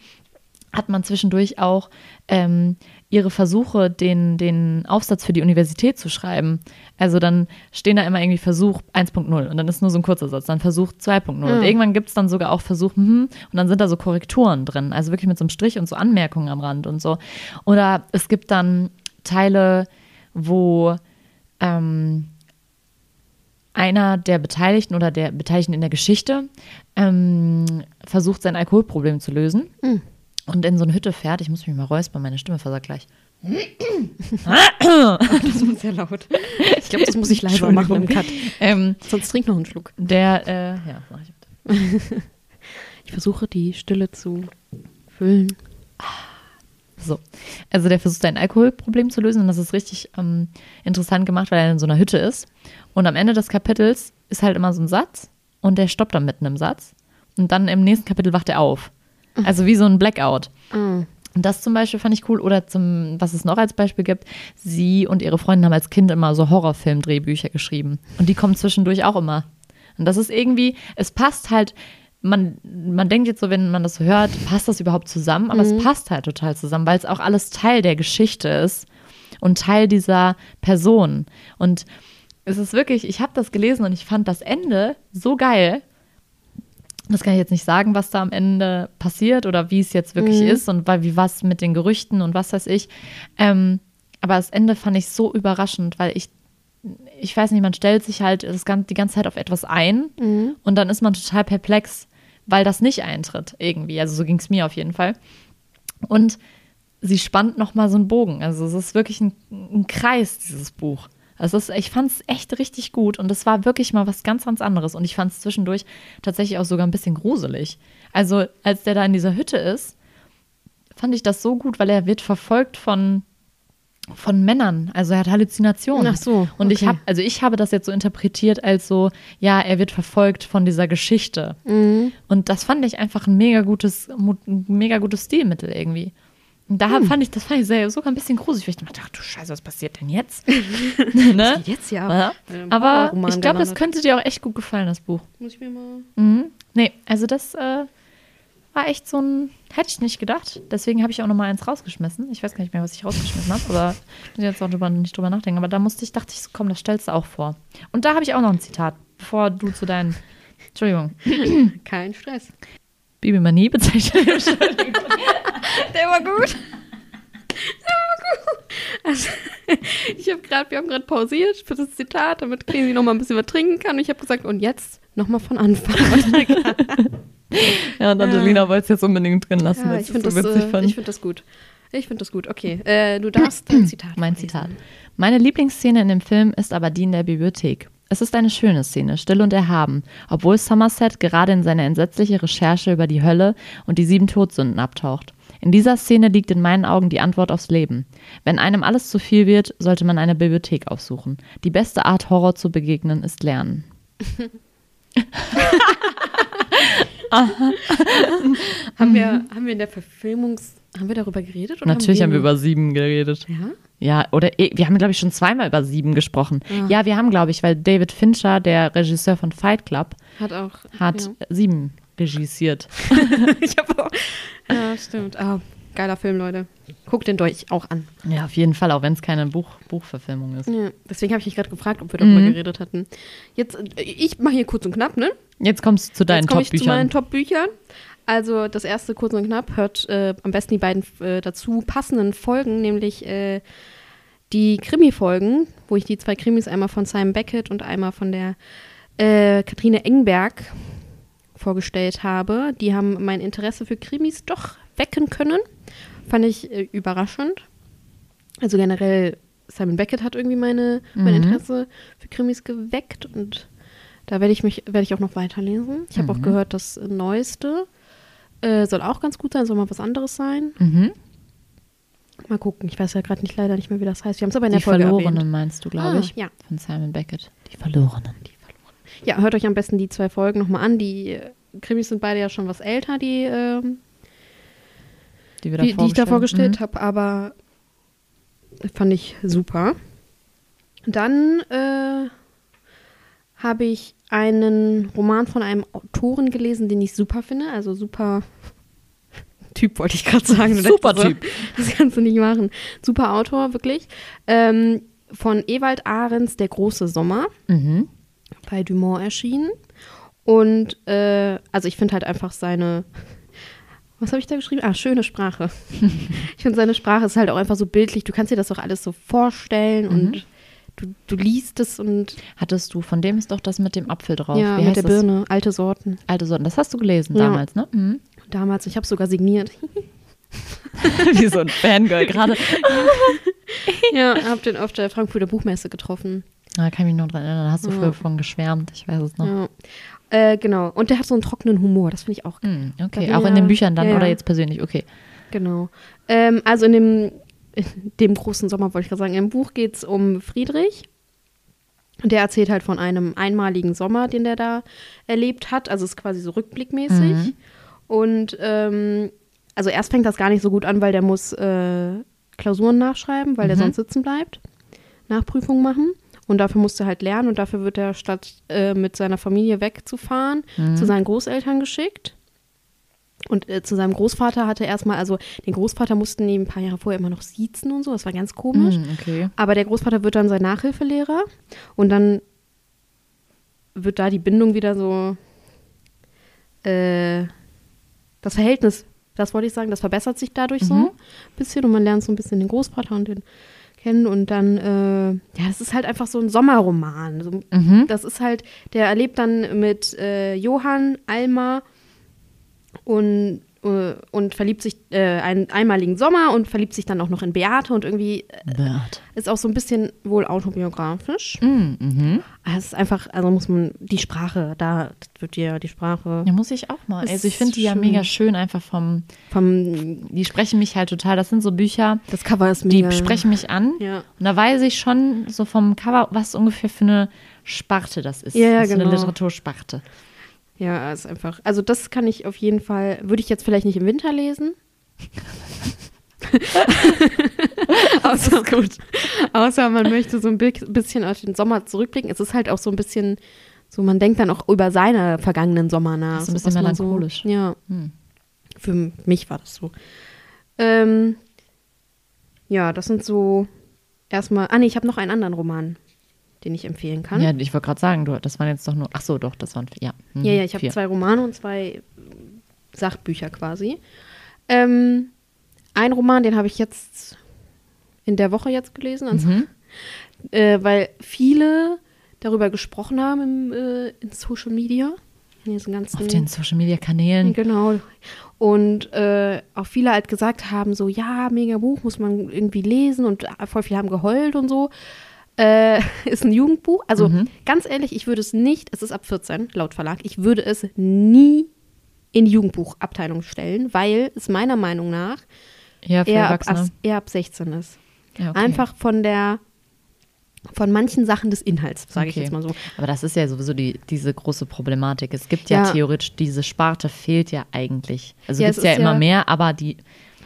hat man zwischendurch auch ähm, ihre Versuche, den, den Aufsatz für die Universität zu schreiben. Also dann stehen da immer irgendwie Versuch 1.0 und dann ist nur so ein kurzer Satz, dann Versuch 2.0. Mhm. Und irgendwann gibt es dann sogar auch Versuch, hm, und dann sind da so Korrekturen drin, also wirklich mit so einem Strich und so Anmerkungen am Rand und so. Oder es gibt dann Teile, wo ähm, einer der Beteiligten oder der Beteiligten in der Geschichte ähm, versucht, sein Alkoholproblem zu lösen Mhm. Und in so eine Hütte fährt. Ich muss mich mal räuspern, meine Stimme versagt gleich. Das ist sehr laut. Ich glaube, das muss ich leiser machen im Cut. Ähm, Sonst trink noch einen Schluck. der, äh, ja, mach ich. Ich versuche, die Stille zu füllen. So, also der versucht sein Alkoholproblem zu lösen und das ist richtig ähm, interessant gemacht, weil er in so einer Hütte ist. Und am Ende des Kapitels ist halt immer so ein Satz und der stoppt dann mitten im Satz. Und dann im nächsten Kapitel wacht er auf. Also wie so ein Blackout. Ah. Und das zum Beispiel fand ich cool. Oder zum, was es noch als Beispiel gibt, sie und ihre Freundin haben als Kind immer so Horrorfilm-Drehbücher geschrieben. Und die kommen zwischendurch auch immer. Und das ist irgendwie, es passt halt, man, man denkt jetzt so, wenn man das so hört, passt das überhaupt zusammen? Aber es passt halt total zusammen, weil es auch alles Teil der Geschichte ist und Teil dieser Person. Und es ist wirklich, ich habe das gelesen und ich fand das Ende so geil. Das kann ich jetzt nicht sagen, was da am Ende passiert oder wie es jetzt wirklich ist und wie was mit den Gerüchten und was weiß ich. Ähm, aber das Ende fand ich so überraschend, weil ich, ich weiß nicht, man stellt sich halt das gan- die ganze Zeit auf etwas ein und dann ist man total perplex, weil das nicht eintritt irgendwie. Also so ging es mir auf jeden Fall. Und sie spannt noch mal so einen Bogen. Also es ist wirklich ein, ein Kreis, dieses Buch. Also ist, ich fand es echt richtig gut und es war wirklich mal was ganz, ganz anderes. Und ich fand es zwischendurch tatsächlich auch sogar ein bisschen gruselig. Also als der da in dieser Hütte ist, fand ich das so gut, weil er wird verfolgt von, von Männern. Also er hat Halluzinationen. Ach so, Und ich okay. habe, also ich habe das jetzt so interpretiert als so, ja, er wird verfolgt von dieser Geschichte. Mhm. Und das fand ich einfach ein mega gutes, ein mega gutes Stilmittel irgendwie. Und da Hm. fand ich, das fand ich sehr, sogar ein bisschen gruselig, weil ich dachte, ach du Scheiße, was passiert denn jetzt? ne? Jetzt ja. Ja. Aber Horrorroman ich glaube, das könnte dir auch echt gut gefallen, das Buch. Muss ich mir mal. Mhm. Nee, also das äh, war echt so ein, hätte ich nicht gedacht. Deswegen habe ich auch noch mal eins rausgeschmissen. Ich weiß gar nicht mehr, was ich rausgeschmissen habe, aber ich muss jetzt auch drüber, nicht drüber nachdenken. Aber da musste ich, dachte ich, so, komm, das stellst du auch vor. Und da habe ich auch noch ein Zitat, bevor du zu deinen, Entschuldigung, Kein Stress. Bibimanie bezeichnet. Der war gut. Also, ich habe gerade, wir haben gerade pausiert für das Zitat, damit Clesi noch mal ein bisschen was trinken kann. Und ich habe gesagt, und jetzt noch mal von Anfang. ja, und Angelina wollte es jetzt unbedingt drin lassen, ja, ich finde so das, äh, ich find das gut. Ich finde das gut. Okay, äh, du darfst dein Zitat. Mein vorlesen. Zitat. Meine Lieblingsszene in dem Film ist aber die in der Bibliothek. Es ist eine schöne Szene, still und erhaben, obwohl Somerset gerade in seine entsetzliche Recherche über die Hölle und die sieben Todsünden abtaucht. In dieser Szene liegt in meinen Augen die Antwort aufs Leben. Wenn einem alles zu viel wird, sollte man eine Bibliothek aufsuchen. Die beste Art, Horror zu begegnen, ist Lernen. Haben wir, haben wir in der Verfilmungs... Haben wir darüber geredet? Natürlich haben wir nur- über sieben geredet. Ja? Ja, oder eh, wir haben, glaube ich, schon zweimal über sieben gesprochen. Ah. Ja, wir haben, glaube ich, weil David Fincher, der Regisseur von Fight Club, Hat auch. hat Ja. sieben regissiert. ich habe auch. Ja, stimmt. Ah, geiler Film, Leute. Guckt den euch auch an. Ja, auf jeden Fall, auch wenn es keine Buch, Buchverfilmung ist. Ja, deswegen habe ich mich gerade gefragt, ob wir darüber Mhm. geredet hatten. Jetzt, äh, ich mache hier kurz und knapp, ne? Jetzt kommst du zu deinen Jetzt komme ich zu Top-Büchern. meinen Top-Büchern. Also das erste kurz und knapp hört äh, am besten die beiden äh, dazu passenden Folgen, nämlich äh, die Krimi-Folgen, wo ich die zwei Krimis einmal von Simon Beckett und einmal von der äh, Katrine Engberg vorgestellt habe. Die haben mein Interesse für Krimis doch wecken können. Fand ich äh, überraschend. Also generell, Simon Beckett hat irgendwie meine, mein Mhm. Interesse für Krimis geweckt und da werde ich mich, werde ich auch noch weiterlesen. Ich habe auch Mhm. gehört, das Neueste äh, soll auch ganz gut sein, soll mal was anderes sein. Mhm. Mal gucken, ich weiß ja gerade nicht leider nicht mehr, wie das heißt. Wir haben es aber in Die der Folge Verlorenen erwähnt. meinst du, glaube Ah, ich. ja. Von Simon Beckett. Die Verlorenen. Ja, hört euch am besten die zwei Folgen nochmal an. Die äh, Krimis sind beide ja schon was älter, die, ähm, Die, wir die, die ich da vorgestellt Mhm. habe, aber fand ich super. Dann äh, habe ich einen Roman von einem Autoren gelesen, den ich super finde. Also super Typ wollte ich gerade sagen. Super dachtest Typ. So, das kannst du nicht machen. Super Autor, wirklich. Ähm, von Ewald Ahrens, Der große Sommer Mhm. bei Dumont erschienen. Und äh, also ich finde halt einfach seine, was habe ich da geschrieben? Ah, schöne Sprache. ich finde seine Sprache ist halt auch einfach so bildlich. Du kannst dir das auch alles so vorstellen und du, du liest es und Hattest du, von dem ist doch das mit dem Apfel drauf. ja, Wie mit der das? Birne, alte Sorten. Alte Sorten. Das hast du gelesen Ja. damals, ne? Mhm. Damals, ich habe sogar signiert. Wie so ein Fangirl gerade. ja, habe den auf der Frankfurter Buchmesse getroffen. Da kann ich mich noch dran erinnern. Da hast du Ja. früher von geschwärmt. Ich weiß es noch. Ja. Äh, genau. Und der hat so einen trockenen Humor, das finde ich auch Hm, Da okay, bin auch in den Büchern dann oder jetzt persönlich? Okay. Genau. Ähm, also in dem, dem großen Sommer, wollte ich gerade sagen, im Buch geht es um Friedrich. Und der erzählt halt von einem einmaligen Sommer, den der da erlebt hat. Also es ist quasi so rückblickmäßig. Mhm. Und ähm, also erst fängt das gar nicht so gut an, weil der muss äh, Klausuren nachschreiben, weil der Mhm. sonst sitzen bleibt, Nachprüfungen machen. Und dafür musste er halt lernen und dafür wird er statt äh, mit seiner Familie wegzufahren, Mhm. zu seinen Großeltern geschickt. Und äh, zu seinem Großvater hatte er erstmal, also den Großvater mussten die ein paar Jahre vorher immer noch siezen und so, das war ganz komisch. Hm, okay. Aber der Großvater wird dann sein Nachhilfelehrer und dann wird da die Bindung wieder so, äh, das Verhältnis, das wollte ich sagen, das verbessert sich dadurch so Mhm. ein bisschen und man lernt so ein bisschen den Großvater und den kennen und dann, äh, ja, das ist halt einfach so ein Sommerroman. So, Mhm. das ist halt, der erlebt dann mit äh, Johann, Alma und, äh, und verliebt sich äh, einen einmaligen Sommer und verliebt sich dann auch noch in Beate und irgendwie äh, ist auch so ein bisschen wohl autobiografisch. Mhm. Mhm. Aber Es ist einfach, also muss man die Sprache, da wird dir die Sprache Ja, muss ich auch mal. Also ich finde die ja mega schön. einfach vom, vom, die sprechen mich halt total, das sind so Bücher, das Cover ist die mega. sprechen mich an. Ja. Und da weiß ich schon so vom Cover, was ungefähr für eine Sparte das ist. Ja, ja, das ist genau. eine Literatursparte. Ja, ist einfach. Also das kann ich auf jeden Fall, würde ich jetzt vielleicht nicht im Winter lesen. außer, gut. außer man möchte so ein bi- bisschen auf den Sommer zurückblicken. Es ist halt auch so ein bisschen, so man denkt dann auch über seine vergangenen Sommer nach. Das ist ein bisschen melancholisch. So, ja, Hm. für mich war das so. Ähm, ja, das sind so erstmal. Ah nee, ich habe noch einen anderen Roman, den ich empfehlen kann. Ja, ich wollte gerade sagen, du, das waren jetzt doch nur, ach so, doch, das waren, ja. Mhm, Ja, ja, ich habe zwei Romane und zwei Sachbücher quasi. Ähm, ein Roman, den habe ich jetzt in der Woche jetzt gelesen, ans- Mhm. äh, weil viele darüber gesprochen haben im, äh, in Social Media. In diesen ganzen, Auf den Social Media Kanälen. Genau. Und äh, auch viele halt gesagt haben, so, ja, mega Buch, muss man irgendwie lesen und voll viele haben geheult und so. Äh, ist ein Jugendbuch. Also Mhm. ganz ehrlich, ich würde es nicht, es ist ab 14, laut Verlag, ich würde es nie in die Jugendbuchabteilung stellen, weil es meiner Meinung nach Ja, eher ab, eher ab 16 ist. Ja, okay. Einfach von der, von manchen Sachen des Inhalts, sage ich Okay. jetzt mal so. Aber das ist ja sowieso die, diese große Problematik. Es gibt ja, Ja. theoretisch, diese Sparte fehlt ja eigentlich. Also Ja, gibt es es ja ist immer ja- mehr, aber die,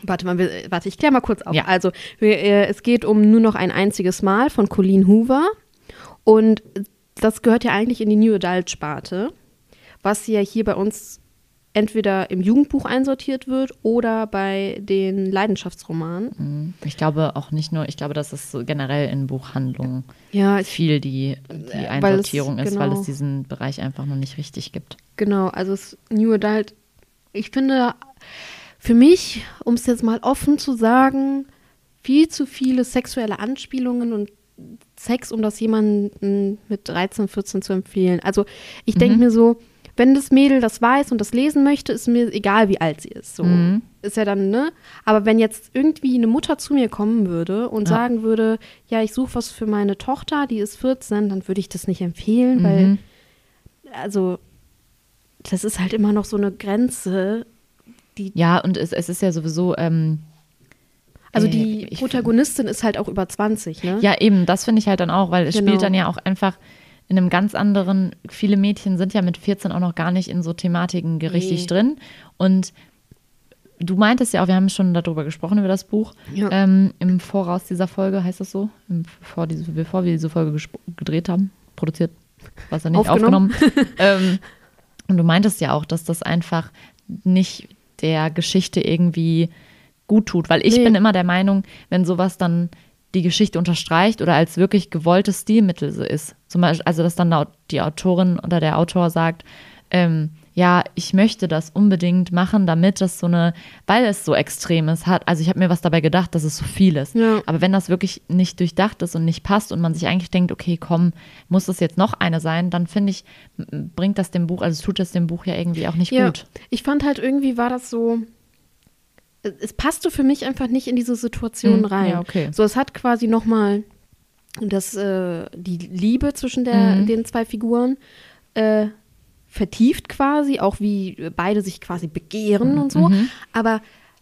Warte mal, wir, warte, ich kläre mal kurz auf. Ja. Also, wir, äh, es geht um nur noch ein einziges Mal von Colleen Hoover. Und das gehört ja eigentlich in die New Adult Sparte, was ja hier bei uns entweder im Jugendbuch einsortiert wird oder bei den Leidenschaftsromanen. mh, ich glaube auch nicht nur, ich glaube, dass es so generell in Buchhandlungen Ja, ich, viel die, die Äh, weil es- Einsortierung ist, weil genau. es diesen Bereich einfach noch nicht richtig gibt. genau. Also, New Adult, ich finde, für mich, um es jetzt mal offen zu sagen, viel zu viele sexuelle Anspielungen und Sex, um das jemanden mit 13, 14 zu empfehlen. Also ich denke Mhm. mir so, wenn das Mädel das weiß und das lesen möchte, ist mir egal, wie alt sie ist. So Mhm. ist ja dann, ne? Aber wenn jetzt irgendwie eine Mutter zu mir kommen würde und Ja. sagen würde, ja, ich suche was für meine Tochter, die ist 14, dann würde ich das nicht empfehlen, weil, Mhm. also, das ist halt immer noch so eine Grenze, die Ja, und es, es ist ja sowieso, ähm, Also Äh, die ich- Protagonistin ist halt auch über 20, ne? ja eben, das finde ich halt dann auch, weil es Genau. spielt dann ja auch einfach in einem ganz anderen, viele Mädchen sind ja mit 14 auch noch gar nicht in so Thematiken richtig Nee. drin. Und du meintest ja auch, wir haben schon darüber gesprochen, über das Buch, Ja. ähm, im Voraus dieser Folge, heißt das so? Im, bevor, diese, bevor wir diese Folge gedreht haben, produziert, was er nicht Aufgenommen. aufgenommen. ähm, und du meintest ja auch, dass das einfach nicht der Geschichte irgendwie gut tut, weil ich Nee. bin immer der Meinung, wenn sowas dann die Geschichte unterstreicht oder als wirklich gewolltes Stilmittel so ist. Zum Beispiel, also dass dann die Autorin oder der Autor sagt, ähm, ja, ich möchte das unbedingt machen, damit das so eine, weil es so extrem ist, hat, also ich habe mir was dabei gedacht, dass es so viel ist. Ja. Aber wenn das wirklich nicht durchdacht ist und nicht passt und man sich eigentlich denkt, okay, komm, muss das jetzt noch eine sein, dann finde ich, bringt das dem Buch, also tut das dem Buch ja irgendwie auch nicht Ja, gut. ich fand halt irgendwie war das so, es passte für mich einfach nicht in diese Situation Hm, rein. ja, okay. So, es hat quasi nochmal das, äh, die Liebe zwischen der, Mhm. den zwei Figuren äh, vertieft quasi, auch wie beide sich quasi begehren und so. Mhm. Aber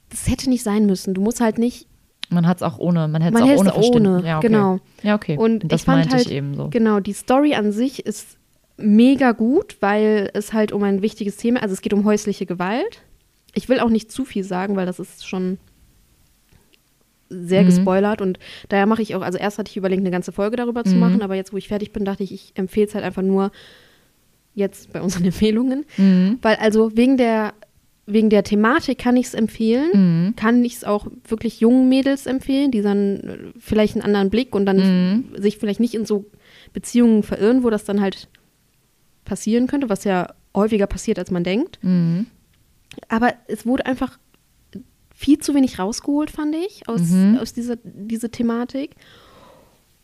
das hätte nicht sein müssen. Du musst halt nicht Man hat es auch ohne, man hätte es auch ohne ohne, Ja, okay. genau. Ja, okay. Und das ich fand meinte halt, ich eben so. genau, die Story an sich ist mega gut, weil es halt um ein wichtiges Thema, also es geht um häusliche Gewalt. Ich will auch nicht zu viel sagen, weil das ist schon sehr Mhm. gespoilert und daher mache ich auch, also erst hatte ich überlegt, eine ganze Folge darüber zu Mhm. machen, aber jetzt, wo ich fertig bin, dachte ich, ich empfehle es halt einfach nur jetzt bei unseren Empfehlungen, Mhm. weil also wegen der, wegen der Thematik kann ich es empfehlen, Mhm. kann ich es auch wirklich jungen Mädels empfehlen, die dann äh, vielleicht einen anderen Blick und dann Mhm. sich vielleicht nicht in so Beziehungen verirren, wo das dann halt passieren könnte, was ja häufiger passiert, als man denkt. Mhm. Aber es wurde einfach viel zu wenig rausgeholt, fand ich, aus, Mhm. aus dieser diese Thematik.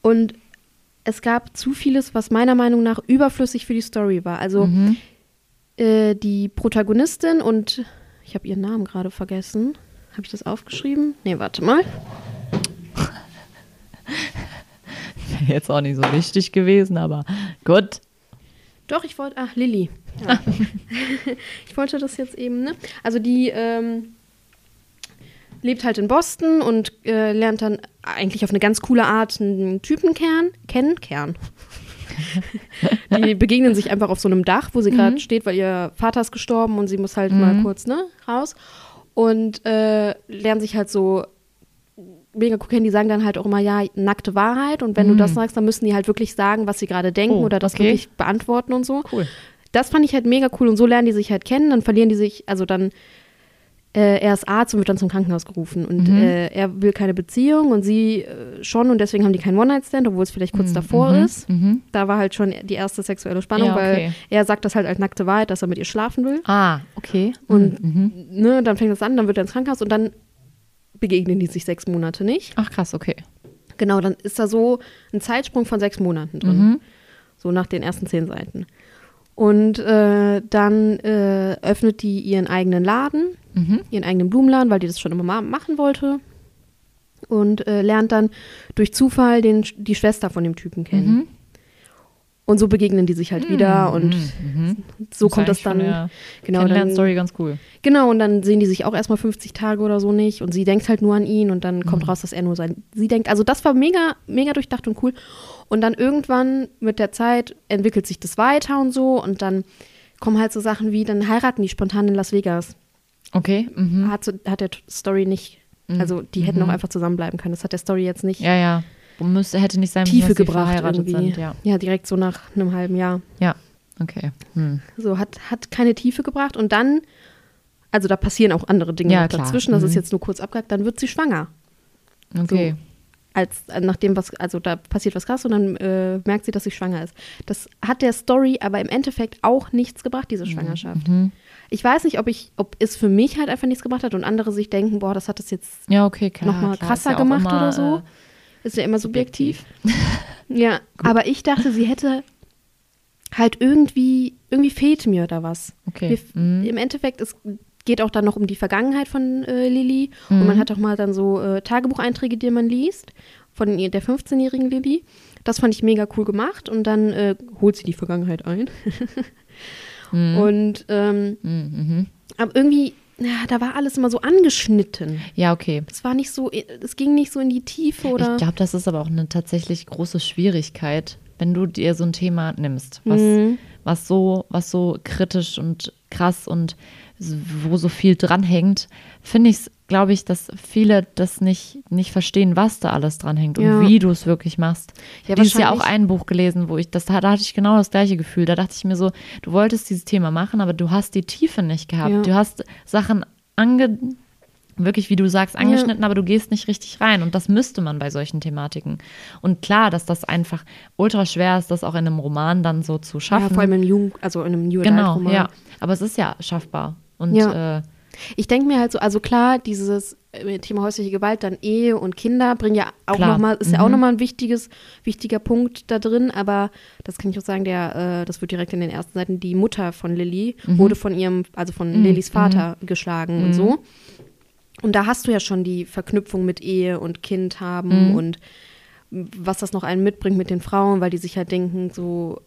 Und es gab zu vieles, was meiner Meinung nach überflüssig für die Story war. Also Mhm. äh, die Protagonistin und ich habe ihren Namen gerade vergessen. Habe ich das aufgeschrieben? Nee, warte mal. Jetzt auch nicht so wichtig gewesen, aber gut. Doch, ich wollte, ach, Lilly. Ja. ich wollte das jetzt eben, ne? Also die ähm, lebt halt in Boston und äh, lernt dann eigentlich auf eine ganz coole Art einen Typenkern kennen. Kern. die begegnen sich einfach auf so einem Dach, wo sie gerade steht, weil ihr Vater ist gestorben und sie muss halt mal kurz, ne, raus. Und äh, lernen sich halt so mega cool kennen. Die sagen dann halt auch immer, ja, nackte Wahrheit. Und wenn du das sagst, dann müssen die halt wirklich sagen, was sie gerade denken Oh, oder das okay. wirklich beantworten und so. Cool. Das fand ich halt mega cool und so lernen die sich halt kennen, dann verlieren die sich, also dann, äh, er ist Arzt und wird dann zum Krankenhaus gerufen und Mhm. äh, er will keine Beziehung und sie äh, schon und deswegen haben die keinen One-Night-Stand, obwohl es vielleicht kurz davor Mhm. ist. Mhm. Da war halt schon die erste sexuelle Spannung, Ja, okay. weil er sagt das halt als nackte Wahrheit, dass er mit ihr schlafen will. Ah, okay. Und Mhm. ne, dann fängt das an, dann wird er ins Krankenhaus und dann begegnen die sich sechs Monate nicht. Ach krass, okay. Genau, dann ist da so ein Zeitsprung von sechs Monaten drin. Mhm. So nach den ersten zehn Seiten. Und äh, dann äh, öffnet die ihren eigenen Laden, Mhm. ihren eigenen Blumenladen, weil die das schon immer mal machen wollte. Und äh, lernt dann durch Zufall den, die Schwester von dem Typen kennen. Mhm. Und so begegnen die sich halt wieder und Mhm. so ist kommt das dann. Genau, dann, Kennenlern-Story ganz cool. genau, und dann sehen die sich auch erstmal 50 Tage oder so nicht und sie denkt halt nur an ihn und dann Mhm. kommt raus, dass er nur sein, sie denkt. Also das war mega, mega durchdacht und cool. Und dann irgendwann mit der Zeit entwickelt sich das weiter und so und dann kommen halt so Sachen wie, dann heiraten die spontan in Las Vegas. Okay. Mhm. Hat, so, hat der Story nicht, also die hätten auch einfach zusammenbleiben können. Das hat der Story jetzt nicht Ja, ja. Müsste, hätte nicht sein Tiefe gebracht irgendwie. sind. Ja. ja, direkt so nach einem halben Jahr. ja, okay. Hm. So, hat, hat keine Tiefe gebracht und dann, also da passieren auch andere Dinge Ja, dazwischen, das ist Mhm. jetzt nur kurz abgehakt, dann wird sie schwanger. Okay. Als, nachdem was, also da passiert was krass und dann äh, merkt sie, dass sie schwanger ist. Das hat der Story aber im Endeffekt auch nichts gebracht, diese Schwangerschaft. Mhm. Ich weiß nicht, ob ich, ob es für mich halt einfach nichts gebracht hat und andere sich denken, boah, das hat es jetzt Ja, okay, nochmal krasser ist ja gemacht immer, oder so. äh, Ist ja immer subjektiv. Ja, aber ich dachte, sie hätte halt irgendwie, irgendwie fehlt mir da was. Okay. Wir, Mhm. Im Endeffekt, es geht auch dann noch um die Vergangenheit von äh, Lilly. Und Mhm. man hat auch mal dann so äh, Tagebucheinträge, die man liest, von der 15-jährigen Lilly. Das fand ich mega cool gemacht. Und dann äh, holt sie die Vergangenheit ein. Mhm. Und ähm, Mhm, mhm. aber irgendwie, ja, da war alles immer so angeschnitten. Ja, okay. Es war nicht so, es ging nicht so in die Tiefe oder. Ich glaube, das ist aber auch eine tatsächlich große Schwierigkeit, wenn du dir so ein Thema nimmst, was, Mhm. was, so, was so kritisch und krass und wo so viel dranhängt, finde ich es, glaube ich, dass viele das nicht, nicht verstehen, was da alles dranhängt Ja. und wie du es wirklich machst. Ich Ja, habe dieses Jahr auch ein Buch gelesen, wo ich, das, da hatte ich genau das gleiche Gefühl. Da dachte ich mir so, du wolltest dieses Thema machen, aber du hast die Tiefe nicht gehabt. Ja. Du hast Sachen ange wirklich, wie du sagst, angeschnitten, aber du gehst nicht richtig rein. Und das müsste man bei solchen Thematiken. Und klar, dass das einfach ultra schwer ist, das auch in einem Roman dann so zu schaffen. Ja, vor allem im Jugend, also in einem New Genau, Adult-Roman. ja. Aber es ist ja schaffbar. Und Ja. äh, Ich denke mir halt so, also klar, dieses äh, Thema häusliche Gewalt, dann Ehe und Kinder bringen ja auch Klar. noch mal, ist ja auch Mhm. nochmal ein wichtiges, wichtiger Punkt da drin, aber das kann ich auch sagen, der, äh, das wird direkt in den ersten Seiten, die Mutter von Lilly wurde von ihrem, also von Mhm. Lillys Vater geschlagen und so. Und da hast du ja schon die Verknüpfung mit Ehe und Kind haben Mhm. und was das noch einen mitbringt mit den Frauen, weil die sich ja denken, so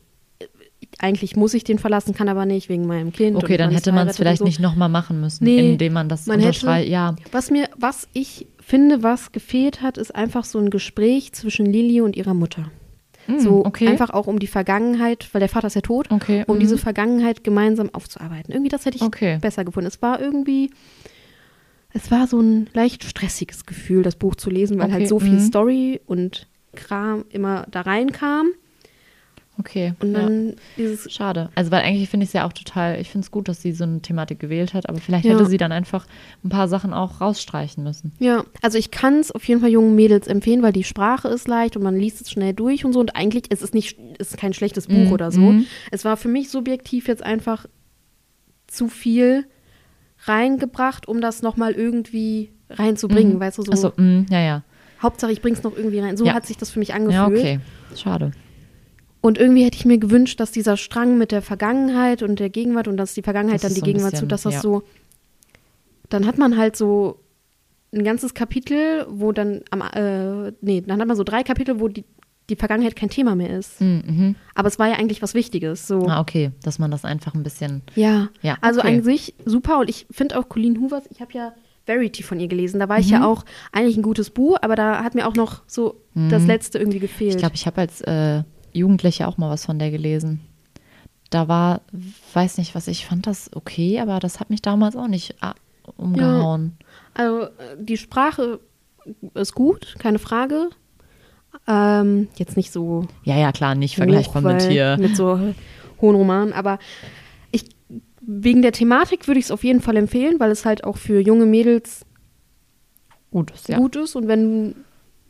eigentlich muss ich den verlassen, kann aber nicht wegen meinem Kind. okay, dann hätte man es vielleicht so. nicht nochmal machen müssen, Nee, indem man das man unterschreibt. Ja, Was mir, was ich finde, was gefehlt hat, ist einfach so ein Gespräch zwischen Lilly und ihrer Mutter. Mm, so okay. einfach auch um die Vergangenheit, weil der Vater ist ja tot, Okay, um mhm. diese Vergangenheit gemeinsam aufzuarbeiten. Irgendwie das hätte ich Okay. besser gefunden. Es war irgendwie, es war so ein leicht stressiges Gefühl, das Buch zu lesen, weil halt so viel mhm. Story und Kram immer da reinkam. Okay. Und ja. dann dieses Schade. Also, weil eigentlich finde ich es ja auch total, ich finde es gut, dass sie so eine Thematik gewählt hat, aber vielleicht Ja. hätte sie dann einfach ein paar Sachen auch rausstreichen müssen. Ja, also ich kann es auf jeden Fall jungen Mädels empfehlen, weil die Sprache ist leicht und man liest es schnell durch und so. Und eigentlich es ist nicht, es ist kein schlechtes Buch Mhm, oder so. mhm. Es war für mich subjektiv jetzt einfach zu viel reingebracht, um das nochmal irgendwie reinzubringen, Mhm. weißt du, so. Achso, mm, ja, ja. Hauptsache, ich bring's noch irgendwie rein. So Ja. hat sich das für mich angefühlt. Ja, okay. Schade. Und irgendwie hätte ich mir gewünscht, dass dieser Strang mit der Vergangenheit und der Gegenwart und dass die Vergangenheit Das dann die so Gegenwart bisschen, zu, dass das ja. so, dann hat man halt so ein ganzes Kapitel, wo dann am, äh, nee, dann hat man so drei Kapitel, wo die, die Vergangenheit kein Thema mehr ist. Mm, mhm. Aber es war ja eigentlich was Wichtiges. So. Ah, okay, dass man das einfach ein bisschen. Ja. Ja, Also okay. an sich super und ich finde auch Colleen Hoovers, ich habe ja Verity von ihr gelesen. Da war ich ja Mhm. auch eigentlich ein gutes Buch, aber da hat mir auch noch so das letzte irgendwie gefehlt. Ich glaube, ich habe als äh, Jugendliche auch mal was von der gelesen. Da war, weiß nicht, was ich fand das okay, aber das hat mich damals auch nicht ah, umgehauen. Also äh, die Sprache ist gut, keine Frage. Ähm, jetzt nicht so Ja, ja, klar, nicht vergleichbar mit hier. mit so hohen Romanen, aber ich wegen der Thematik würde ich es auf jeden Fall empfehlen, weil es halt auch für junge Mädels Gut, ist ja. gut ist und wenn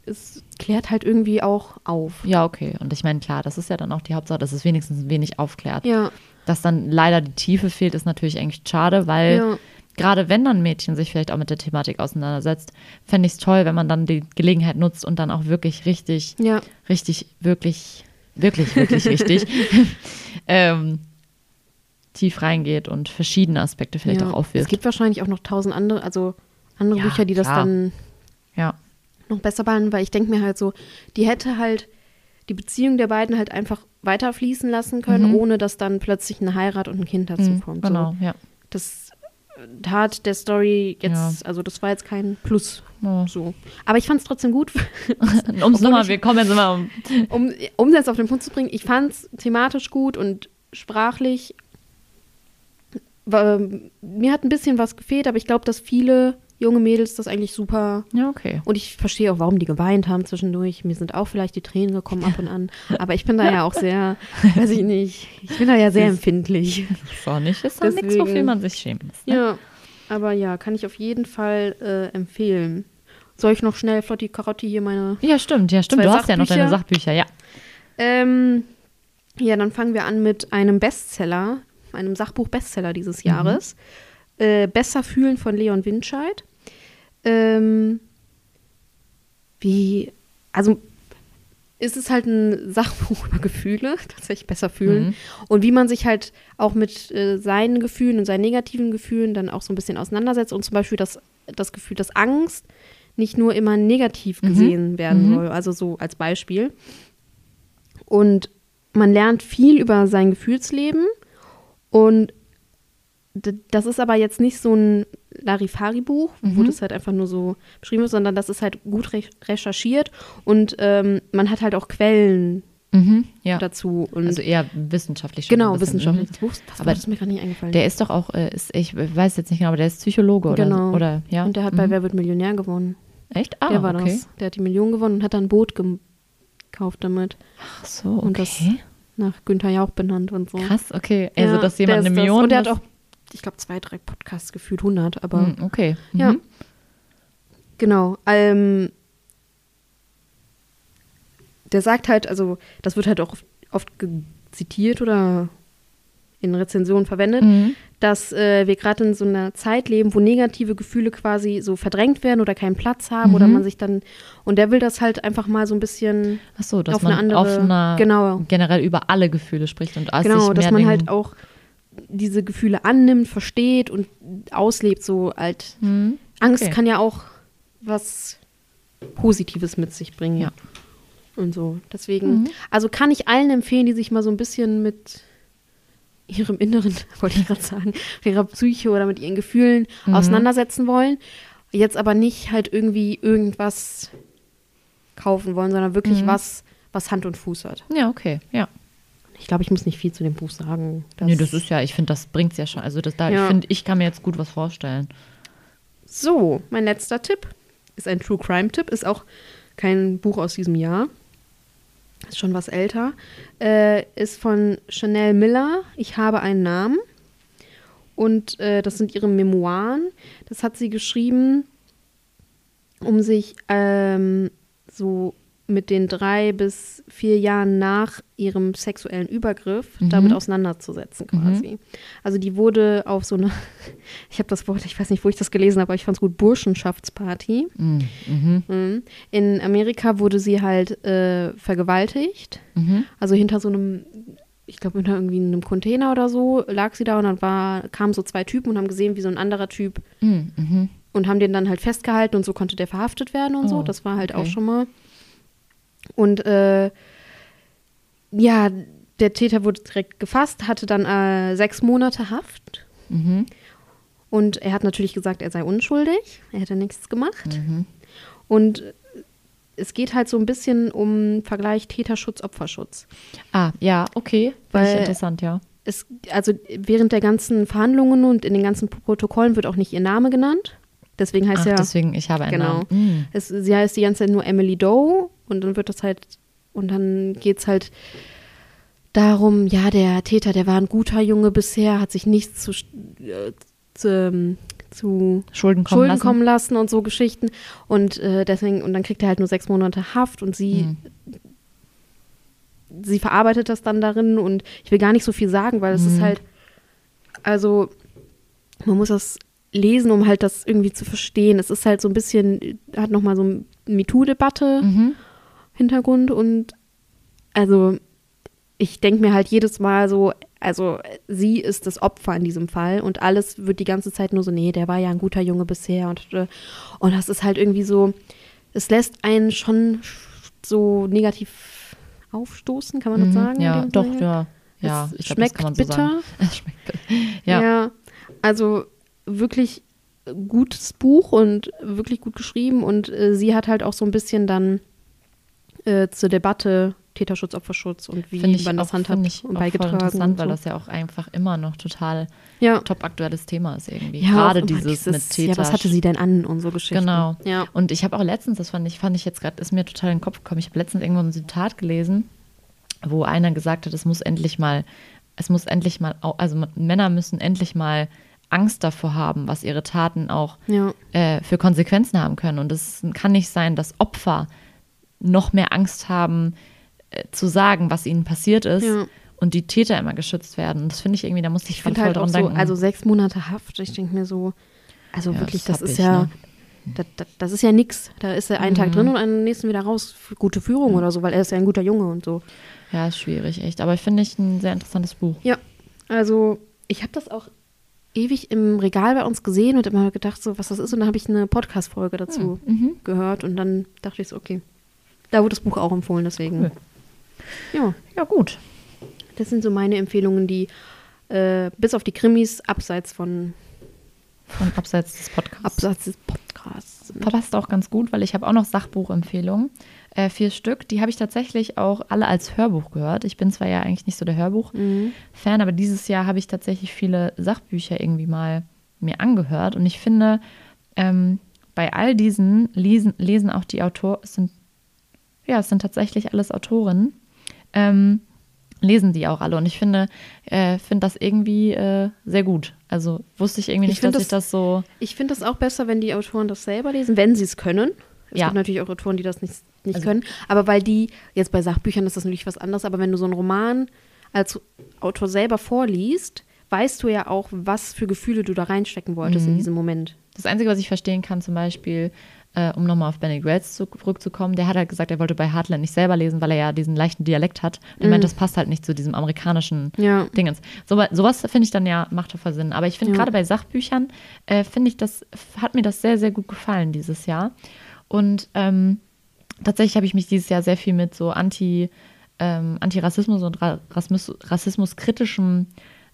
es klärt halt irgendwie auch auf. Ja, okay. Und ich meine, klar, das ist ja dann auch die Hauptsache, dass es wenigstens ein wenig aufklärt. Ja, Dass dann leider die Tiefe fehlt, ist natürlich eigentlich schade, weil ja, gerade wenn dann Mädchen sich vielleicht auch mit der Thematik auseinandersetzt, fände ich es toll, wenn man dann die Gelegenheit nutzt und dann auch wirklich richtig, ja. richtig, wirklich, wirklich, wirklich richtig ähm, tief reingeht und verschiedene Aspekte vielleicht ja. auch Es aufwirft. gibt wahrscheinlich auch noch tausend andere, also andere Bücher, die das klar. dann Ja, noch besser behandeln, weil ich denke mir halt so, die hätte halt die Beziehung der beiden halt einfach weiterfließen lassen können, Mhm. ohne dass dann plötzlich eine Heirat und ein Kind dazu mhm, kommt. genau, So. ja. Das tat der Story jetzt, also das war jetzt kein Plus. Oh. So. Aber ich fand es trotzdem gut, Um es nochmal, wir kommen jetzt immer um. um um es jetzt auf den Punkt zu bringen. Ich fand es thematisch gut und sprachlich. War, mir hat ein bisschen was gefehlt, aber ich glaube, dass viele junge Mädels das eigentlich super Ja, okay. Und ich verstehe auch, warum die geweint haben zwischendurch. Mir sind auch vielleicht die Tränen gekommen ab und an. Aber ich bin da ja auch sehr, weiß ich nicht, ich bin da ja sehr empfindlich. So nicht ist dann nichts, wofür man sich schämen muss. Ne? Ja, aber ja, kann ich auf jeden Fall äh, empfehlen. Soll ich noch schnell flott die Karotte hier meine. Ja, stimmt, ja, stimmt. Du hast ja noch deine Sachbücher. Ja. Ähm, ja, dann fangen wir an mit einem Bestseller, einem Sachbuch-Bestseller dieses Jahres. Äh, Besser fühlen von Leon Windscheid. Ähm, wie, also ist es halt ein Sachbuch über Gefühle, tatsächlich besser fühlen. Mhm. Und wie man sich halt auch mit äh, seinen Gefühlen und seinen negativen Gefühlen dann auch so ein bisschen auseinandersetzt und zum Beispiel das, das Gefühl, dass Angst nicht nur immer negativ Mhm. gesehen werden Mhm. soll. Also so als Beispiel. Und man lernt viel über sein Gefühlsleben und das ist aber jetzt nicht so ein Larifari-Buch, wo Mhm. das halt einfach nur so beschrieben ist, sondern das ist halt gut re recherchiert und ähm, man hat halt auch Quellen Mhm, ja. dazu. Also eher wissenschaftlich. genau, wissenschaftliches Buch. Das Aber das mir gerade nicht eingefallen. Mhm. Der ist doch auch, äh, ist, ich weiß jetzt nicht genau, aber der ist Psychologe oder, Genau. oder ja. und der hat bei Mhm. Wer wird Millionär gewonnen. Echt? Ah, der war okay. das. Der hat die Million gewonnen und hat dann ein Boot gekauft damit. Ach so, Und das okay. nach Günther Jauch benannt und so. Krass, okay. Also, Ja, dass jemand ist eine das. Million. Und der hat das- auch, ich glaube, zwei, drei Podcasts gefühlt, 100, aber Hm, okay. Mhm. ja. Genau. Ähm, der sagt halt, also das wird halt auch oft zitiert oder in Rezensionen verwendet, Mhm. dass äh, wir gerade in so einer Zeit leben, wo negative Gefühle quasi so verdrängt werden oder keinen Platz haben oder Mhm. man sich dann und der will das halt einfach mal so ein bisschen Ach so, dass auf man eine andere offener genau generell über alle Gefühle spricht und als genau, sich dass man halt auch diese Gefühle annimmt, versteht und auslebt so halt Mhm. Angst Okay. kann ja auch was Positives mit sich bringen. Ja. Und so. Deswegen, Mhm. also kann ich allen empfehlen, die sich mal so ein bisschen mit ihrem Inneren, wollte ich gerade sagen, mit ihrer Psyche oder mit ihren Gefühlen Mhm. auseinandersetzen wollen. Jetzt aber nicht halt irgendwie irgendwas kaufen wollen, sondern wirklich Mhm. was, was Hand und Fuß hat. Ja, okay, ja. Ich glaube, ich muss nicht viel zu dem Buch sagen. nee, das ist ja, ich finde, das bringt es ja schon. Also das da, Ja. ich finde, ich kann mir jetzt gut was vorstellen. So, mein letzter Tipp ist ein True Crime Tipp, ist auch kein Buch aus diesem Jahr. Ist schon was älter. Äh, ist von Chanel Miller. Ich habe einen Namen. Und äh, das sind ihre Memoiren. Das hat sie geschrieben, um sich ähm, so mit den drei bis vier Jahren nach ihrem sexuellen Übergriff Mhm. damit auseinanderzusetzen quasi. Also die wurde auf so eine, ich habe das Wort, ich weiß nicht, wo ich das gelesen habe, aber ich fand es gut, Burschenschaftsparty. Mhm. Mhm. Mhm. In Amerika wurde sie halt äh, vergewaltigt. Mhm. Also hinter so einem, ich glaube, hinter irgendwie einem Container oder so lag sie da und dann war, kamen so zwei Typen und haben gesehen, wie so ein anderer Typ Mhm. Mhm. und haben den dann halt festgehalten und so konnte der verhaftet werden und so. Oh, Das war halt auch okay. schon mal. Und äh, ja, der Täter wurde direkt gefasst, hatte dann äh, sechs Monate Haft. Mhm. Und er hat natürlich gesagt, er sei unschuldig. Er hätte nichts gemacht. Mhm. Und es geht halt so ein bisschen um Vergleich Täterschutz, Opferschutz. Ah, ja, okay. Weil- interessant, ja. Es, also während der ganzen Verhandlungen und in den ganzen Protokollen wird auch nicht ihr Name genannt. Deswegen heißt Ach, ja, deswegen, ich habe einen Genau. Namen. Mhm. es, sie heißt die ganze Zeit nur Emily Doe und dann wird das halt, und dann geht es halt darum, ja, der Täter, der war ein guter Junge bisher, hat sich nichts zu, äh, zu, ähm, zu Schulden kommen Schulden lassen. kommen lassen und so Geschichten. Und äh, deswegen, und dann kriegt er halt nur sechs Monate Haft und sie, Mhm. sie verarbeitet das dann darin und ich will gar nicht so viel sagen, weil es ist Mhm. halt, also man muss das lesen, um halt das irgendwie zu verstehen. Es ist halt so ein bisschen, hat nochmal so eine MeToo-Debatte Mhm. Hintergrund und also ich denke mir halt jedes Mal so, also sie ist das Opfer in diesem Fall und alles wird die ganze Zeit nur so, nee, der war ja ein guter Junge bisher und, und das ist halt irgendwie so, es lässt einen schon so negativ aufstoßen, kann man das Mhm. sagen? Ja, doch, Sinne? ja. Ja, es ich glaube, das schmeckt man so bitter. Es schmeckt bitter. Ja. also wirklich gutes Buch und wirklich gut geschrieben und äh, sie hat halt auch so ein bisschen dann äh, zur Debatte Täterschutz, Opferschutz und wie ich man das handhabt ich und auch voll beigetragen. interessant, und weil so. das ja auch einfach immer noch total ja. top aktuelles Thema ist irgendwie. Ja, Gerade auch immer dieses, mit Täter. Ja, was hatte sie denn an und so Geschichten. Genau. Ja. Und ich habe auch letztens, das fand ich, fand ich jetzt gerade, ist mir total in den Kopf gekommen, ich habe letztens irgendwo ein Zitat gelesen, wo einer gesagt hat, es muss endlich mal, es muss endlich mal, also Männer müssen endlich mal Angst davor haben, was ihre Taten auch Ja. äh, für Konsequenzen haben können. Und es kann nicht sein, dass Opfer noch mehr Angst haben, äh, zu sagen, was ihnen passiert ist. Ja. Und die Täter immer geschützt werden. Und das finde ich irgendwie, da muss ich, Ich voll finde halt dran so, denken. also sechs Monate Haft, ich denke mir so, also Ja, wirklich, das das ist ich, ja, ne? das, das, das ist ja nix. Da ist er einen Mhm. Tag drin und einen nächsten wieder raus gute Führung oder so, weil er ist ja ein guter Junge und so. ja, ist schwierig, echt. Aber ich finde ich ein sehr interessantes Buch. Ja, also ich habe das auch ewig im Regal bei uns gesehen und immer gedacht, so was das ist. Und dann habe ich eine Podcast-Folge dazu Mhm. gehört und dann dachte ich so, okay. Da wurde das Buch auch empfohlen, deswegen. Cool. Ja, Ja, gut. das sind so meine Empfehlungen, die äh, bis auf die Krimis abseits von Von abseits des Podcasts. abseits des Podcasts. Verpasst auch ganz gut, weil ich habe auch noch Sachbuchempfehlungen. Äh, vier Stück. Die habe ich tatsächlich auch alle als Hörbuch gehört. Ich bin zwar ja eigentlich nicht so der Hörbuch-Fan, aber dieses Jahr habe ich tatsächlich viele Sachbücher irgendwie mal mir angehört. Und ich finde, ähm, bei all diesen lesen, lesen auch die Autoren, es sind, ja, es sind tatsächlich alles Autorinnen, ähm, lesen die auch alle. Und ich finde, äh, finde das irgendwie äh, sehr gut. Also wusste ich irgendwie nicht, ich dass das, ich das so. Ich finde das auch besser, wenn die Autoren das selber lesen, wenn sie es können. Es ja. gibt natürlich auch Autoren, die das nicht, nicht also, können. Aber weil die, jetzt bei Sachbüchern ist das natürlich was anderes, aber wenn du so einen Roman als Autor selber vorliest, weißt du ja auch, was für Gefühle du da reinstecken wolltest mhm. in diesem Moment. Das Einzige, was ich verstehen kann, zum Beispiel, äh, um nochmal auf Benny Grace zurückzukommen, der hat halt gesagt, er wollte bei Heartland nicht selber lesen, weil er ja diesen leichten Dialekt hat. Und er mm. meint, das passt halt nicht zu diesem amerikanischen ja. Dingens. So, sowas finde ich dann ja, macht voll Sinn. Aber ich finde ja. gerade bei Sachbüchern, äh, finde ich, das hat mir das sehr, sehr gut gefallen dieses Jahr. Und ähm, tatsächlich habe ich mich dieses Jahr sehr viel mit so Anti, ähm, Antirassismus und Ra Rassismus, rassismuskritischem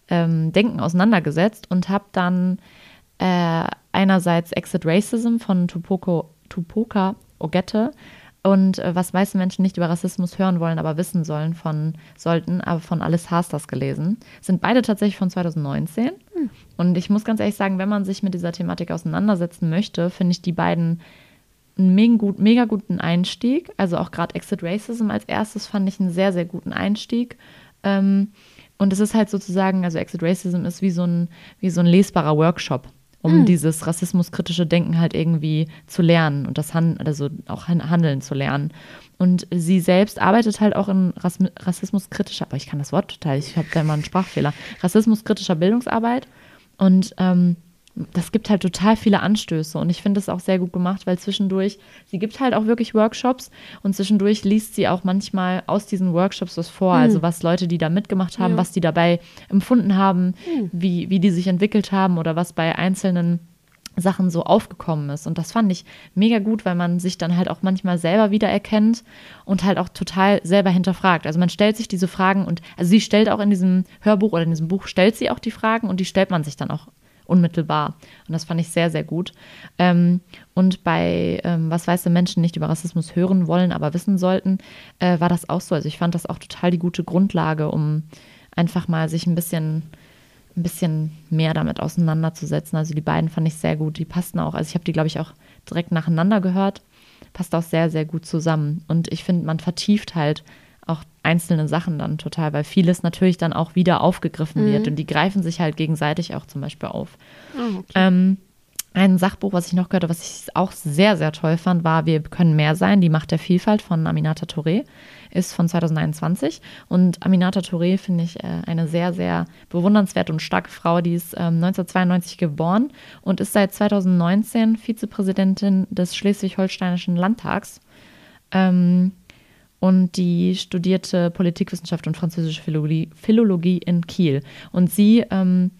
ähm, Denken auseinandergesetzt und habe dann äh, einerseits Exit Racism von Tupoko, Tupoka Ogette und äh, was meiste Menschen nicht über Rassismus hören wollen, aber wissen sollen von sollten, aber von Alice Hasters gelesen. Sind beide tatsächlich von 2019. Hm. Und ich muss ganz ehrlich sagen, wenn man sich mit dieser Thematik auseinandersetzen möchte, finde ich die beiden einen mega, gut, mega guten Einstieg. Also auch gerade Exit Racism als erstes fand ich einen sehr, sehr guten Einstieg. Ähm, und es ist halt sozusagen, also Exit Racism ist wie so ein, wie so ein lesbarer Workshop um mhm. dieses rassismuskritische Denken halt irgendwie zu lernen und das Han also auch Handeln zu lernen. Und sie selbst arbeitet halt auch in Rass rassismuskritischer, aber ich kann das Wort total, ich habe da immer einen Sprachfehler, rassismuskritischer Bildungsarbeit. Und ähm, das gibt halt total viele Anstöße und ich finde es auch sehr gut gemacht, weil zwischendurch, sie gibt halt auch wirklich Workshops und zwischendurch liest sie auch manchmal aus diesen Workshops was vor, mhm. also was Leute, die da mitgemacht haben, ja. was die dabei empfunden haben, mhm. wie, wie die sich entwickelt haben oder was bei einzelnen Sachen so aufgekommen ist. Und das fand ich mega gut, weil man sich dann halt auch manchmal selber wiedererkennt und halt auch total selber hinterfragt. Also man stellt sich diese Fragen und, also sie stellt auch in diesem Hörbuch oder in diesem Buch, stellt sie auch die Fragen und die stellt man sich dann auch unmittelbar. Und das fand ich sehr, sehr gut. Ähm, und bei ähm, Was weiße Menschen nicht über Rassismus hören wollen, aber wissen sollten, äh, war das auch so. Also ich fand das auch total die gute Grundlage, um einfach mal sich ein bisschen ein bisschen mehr damit auseinanderzusetzen. Also die beiden fand ich sehr gut. Die passten auch. Also ich habe die, glaube ich, auch direkt nacheinander gehört. Passt auch sehr, sehr gut zusammen. Und ich finde, man vertieft halt auch einzelne Sachen dann total, weil vieles natürlich dann auch wieder aufgegriffen mhm. wird und die greifen sich halt gegenseitig auch zum Beispiel auf. Oh, okay. ähm, ein Sachbuch, was ich noch gehört habe, was ich auch sehr, sehr toll fand, war Wir können mehr sein, die Macht der Vielfalt von Aminata Touré, ist von 2021. Und Aminata Touré finde ich äh, eine sehr, sehr bewundernswerte und starke Frau. Die ist ähm, 1992 geboren und ist seit 2019 Vizepräsidentin des Schleswig-Holsteinischen Landtags. Ähm, und die studierte Politikwissenschaft und französische Philologie, Philologie in Kiel. Und sie ähm,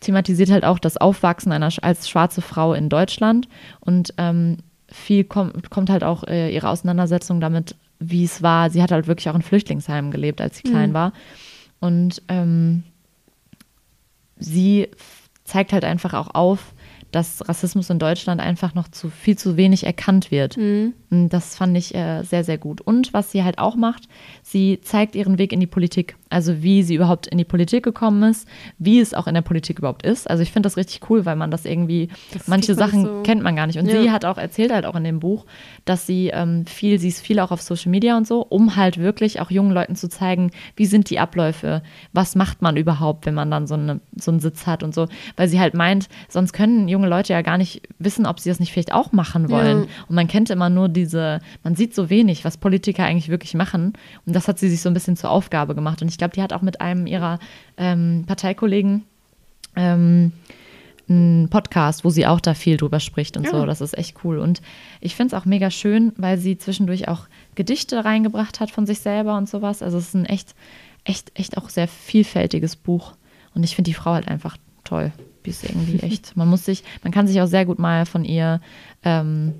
thematisiert halt auch das Aufwachsen einer als schwarze Frau in Deutschland und ähm, viel kommt, kommt halt auch äh, ihre Auseinandersetzung damit, wie es war. Sie hat halt wirklich auch in Flüchtlingsheimen gelebt, als sie mhm. klein war. Und ähm, sie zeigt halt einfach auch auf, dass Rassismus in Deutschland einfach noch zu viel zu wenig erkannt wird. Mhm. Das fand ich äh, sehr, sehr gut. Und was sie halt auch macht, sie zeigt ihren Weg in die Politik. Also wie sie überhaupt in die Politik gekommen ist, wie es auch in der Politik überhaupt ist. Also ich finde das richtig cool, weil man das irgendwie, das manche Sachen so. kennt man gar nicht. Und ja. sie hat auch erzählt halt auch in dem Buch, dass sie ähm, viel, sie ist viel auch auf Social Media und so, um halt wirklich auch jungen Leuten zu zeigen, wie sind die Abläufe, was macht man überhaupt, wenn man dann so, eine, so einen Sitz hat und so. Weil sie halt meint, sonst können junge Leute ja gar nicht wissen, ob sie das nicht vielleicht auch machen wollen. Ja. Und man kennt immer nur diese, man sieht so wenig, was Politiker eigentlich wirklich machen. Und das hat sie sich so ein bisschen zur Aufgabe gemacht. Und ich glaube, die hat auch mit einem ihrer ähm, Parteikollegen ähm, einen Podcast, wo sie auch da viel drüber spricht und ja. so. Das ist echt cool. Und ich finde es auch mega schön, weil sie zwischendurch auch Gedichte reingebracht hat von sich selber und sowas. Also es ist ein echt, echt, echt auch sehr vielfältiges Buch. Und ich finde die Frau halt einfach toll. Die ist irgendwie echt. Man muss sich, man kann sich auch sehr gut mal von ihr ähm,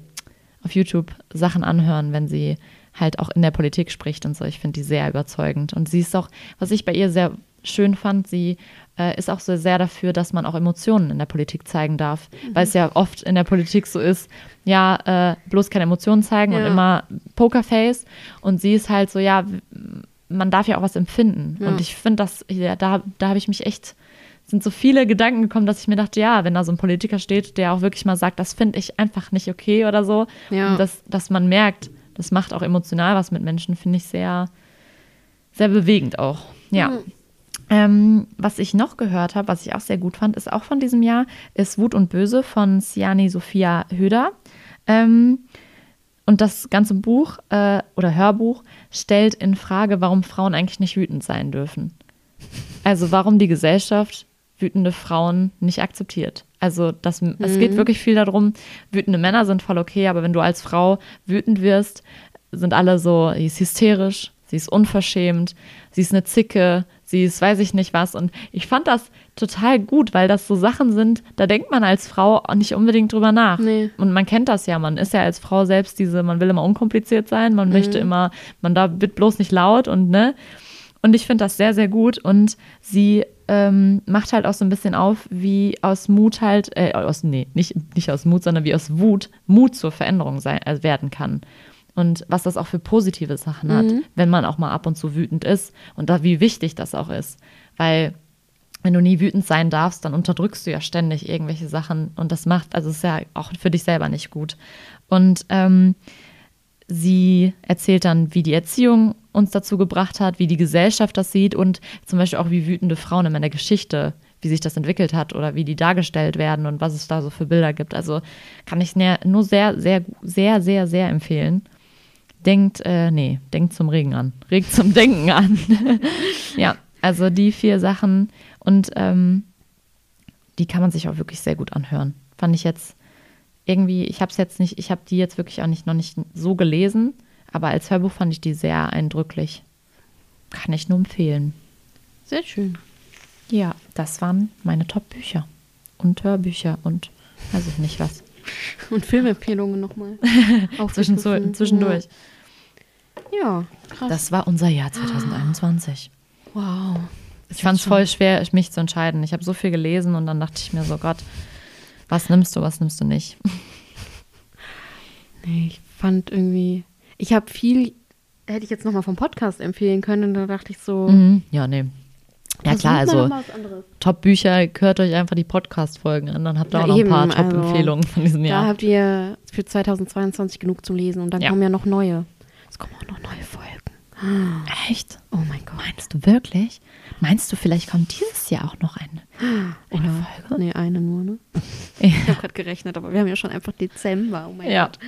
auf YouTube Sachen anhören, wenn sie halt auch in der Politik spricht und so. Ich finde die sehr überzeugend. Und sie ist auch, was ich bei ihr sehr schön fand, sie äh, ist auch so sehr dafür, dass man auch Emotionen in der Politik zeigen darf. Mhm. Weil es ja oft in der Politik so ist, ja, äh, bloß keine Emotionen zeigen ja. und immer Pokerface. Und sie ist halt so, ja, man darf ja auch was empfinden. Ja. Und ich finde das, ja, da, da habe ich mich echt sind so viele Gedanken gekommen, dass ich mir dachte, ja, wenn da so ein Politiker steht, der auch wirklich mal sagt, das finde ich einfach nicht okay oder so, ja. dass, dass man merkt, das macht auch emotional was mit Menschen, finde ich sehr, sehr bewegend auch. Ja. Mhm. Ähm, was ich noch gehört habe, was ich auch sehr gut fand, ist auch von diesem Jahr, ist Wut und Böse von Siani Sophia Höder. Ähm, und das ganze Buch äh, oder Hörbuch stellt in Frage, warum Frauen eigentlich nicht wütend sein dürfen. Also warum die Gesellschaft wütende Frauen nicht akzeptiert. Also das, es geht wirklich viel darum, wütende Männer sind voll okay, aber wenn du als Frau wütend wirst, sind alle so, sie ist hysterisch, sie ist unverschämt, sie ist eine Zicke, sie ist weiß ich nicht was. Und ich fand das total gut, weil das so Sachen sind, da denkt man als Frau auch nicht unbedingt drüber nach. Nee. Und man kennt das ja, man ist ja als Frau selbst diese, man will immer unkompliziert sein, man möchte immer, man da wird bloß nicht laut und ne. Und ich finde das sehr, sehr gut. Und sie ähm, macht halt auch so ein bisschen auf, wie aus Mut halt, äh, aus, nee, nicht, nicht aus Mut, sondern wie aus Wut Mut zur Veränderung sein, äh, werden kann. Und was das auch für positive Sachen hat, wenn man auch mal ab und zu wütend ist und da, wie wichtig das auch ist. Weil wenn du nie wütend sein darfst, dann unterdrückst du ja ständig irgendwelche Sachen und das macht, also ist ja auch für dich selber nicht gut. Und ähm, sie erzählt dann, wie die Erziehung uns dazu gebracht hat, wie die Gesellschaft das sieht und zum Beispiel auch, wie wütende Frauen in der Geschichte, wie sich das entwickelt hat oder wie die dargestellt werden und was es da so für Bilder gibt. Also kann ich nur sehr, sehr, sehr, sehr, sehr empfehlen. Denkt, äh, nee, denkt zum Regen an. Regt zum Denken an. ja, also die vier Sachen und ähm, die kann man sich auch wirklich sehr gut anhören. Fand ich jetzt irgendwie, ich habe es jetzt nicht, ich habe die jetzt wirklich auch nicht noch nicht so gelesen, aber als Hörbuch fand ich die sehr eindrücklich. Kann ich nur empfehlen. Sehr schön. Ja, das waren meine Top-Bücher und Hörbücher und weiß ich nicht was. Und Filmempfehlungen nochmal. Zwischenzu- Zwischendurch. Ja, krass. Das war unser Jahr 2021. wow. Ich fand es voll schwer, mich zu entscheiden. Ich habe so viel gelesen und dann dachte ich mir so, Gott, was nimmst du, was nimmst du nicht? Nee, ich fand irgendwie, ich habe viel, hätte ich jetzt nochmal vom Podcast empfehlen können und da dachte ich so. Mhm. Ja, nee. Ja klar, also noch mal was anderes. Top-Bücher, hört euch einfach die Podcast-Folgen an, dann habt ihr Ja, auch noch ein paar eben, also, Top-Empfehlungen von diesem Da Jahr. habt ihr für 2022 genug zum Lesen und dann Ja. kommen ja noch neue. Es kommen auch noch neue Folgen. Echt? Oh mein Gott. Meinst du wirklich? Meinst du, vielleicht kommt dieses Jahr auch noch eine, eine Oder, Folge? nee, eine nur, ne? Ja. Ich habe gerade gerechnet, aber wir haben ja schon einfach Dezember. Oh mein Ja. Gott.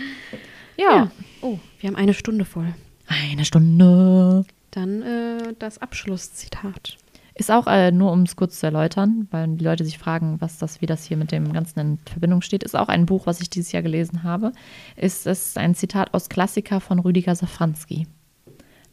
ja. Oh, wir haben eine Stunde voll. Eine Stunde. Dann äh, das Abschlusszitat. Ist auch äh, nur, um es kurz zu erläutern, weil die Leute sich fragen, was das, wie das hier mit dem Ganzen in Verbindung steht, ist auch ein Buch, was ich dieses Jahr gelesen habe. Ist es ein Zitat aus Klassiker von Rüdiger Safranski.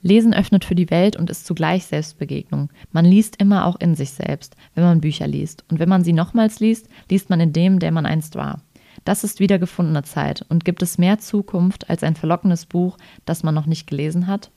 Lesen öffnet für die Welt und ist zugleich Selbstbegegnung. Man liest immer auch in sich selbst, wenn man Bücher liest. Und wenn man sie nochmals liest, liest man in dem, der man einst war. Das ist wiedergefundene Zeit. Und gibt es mehr Zukunft als ein verlockendes Buch, das man noch nicht gelesen hat?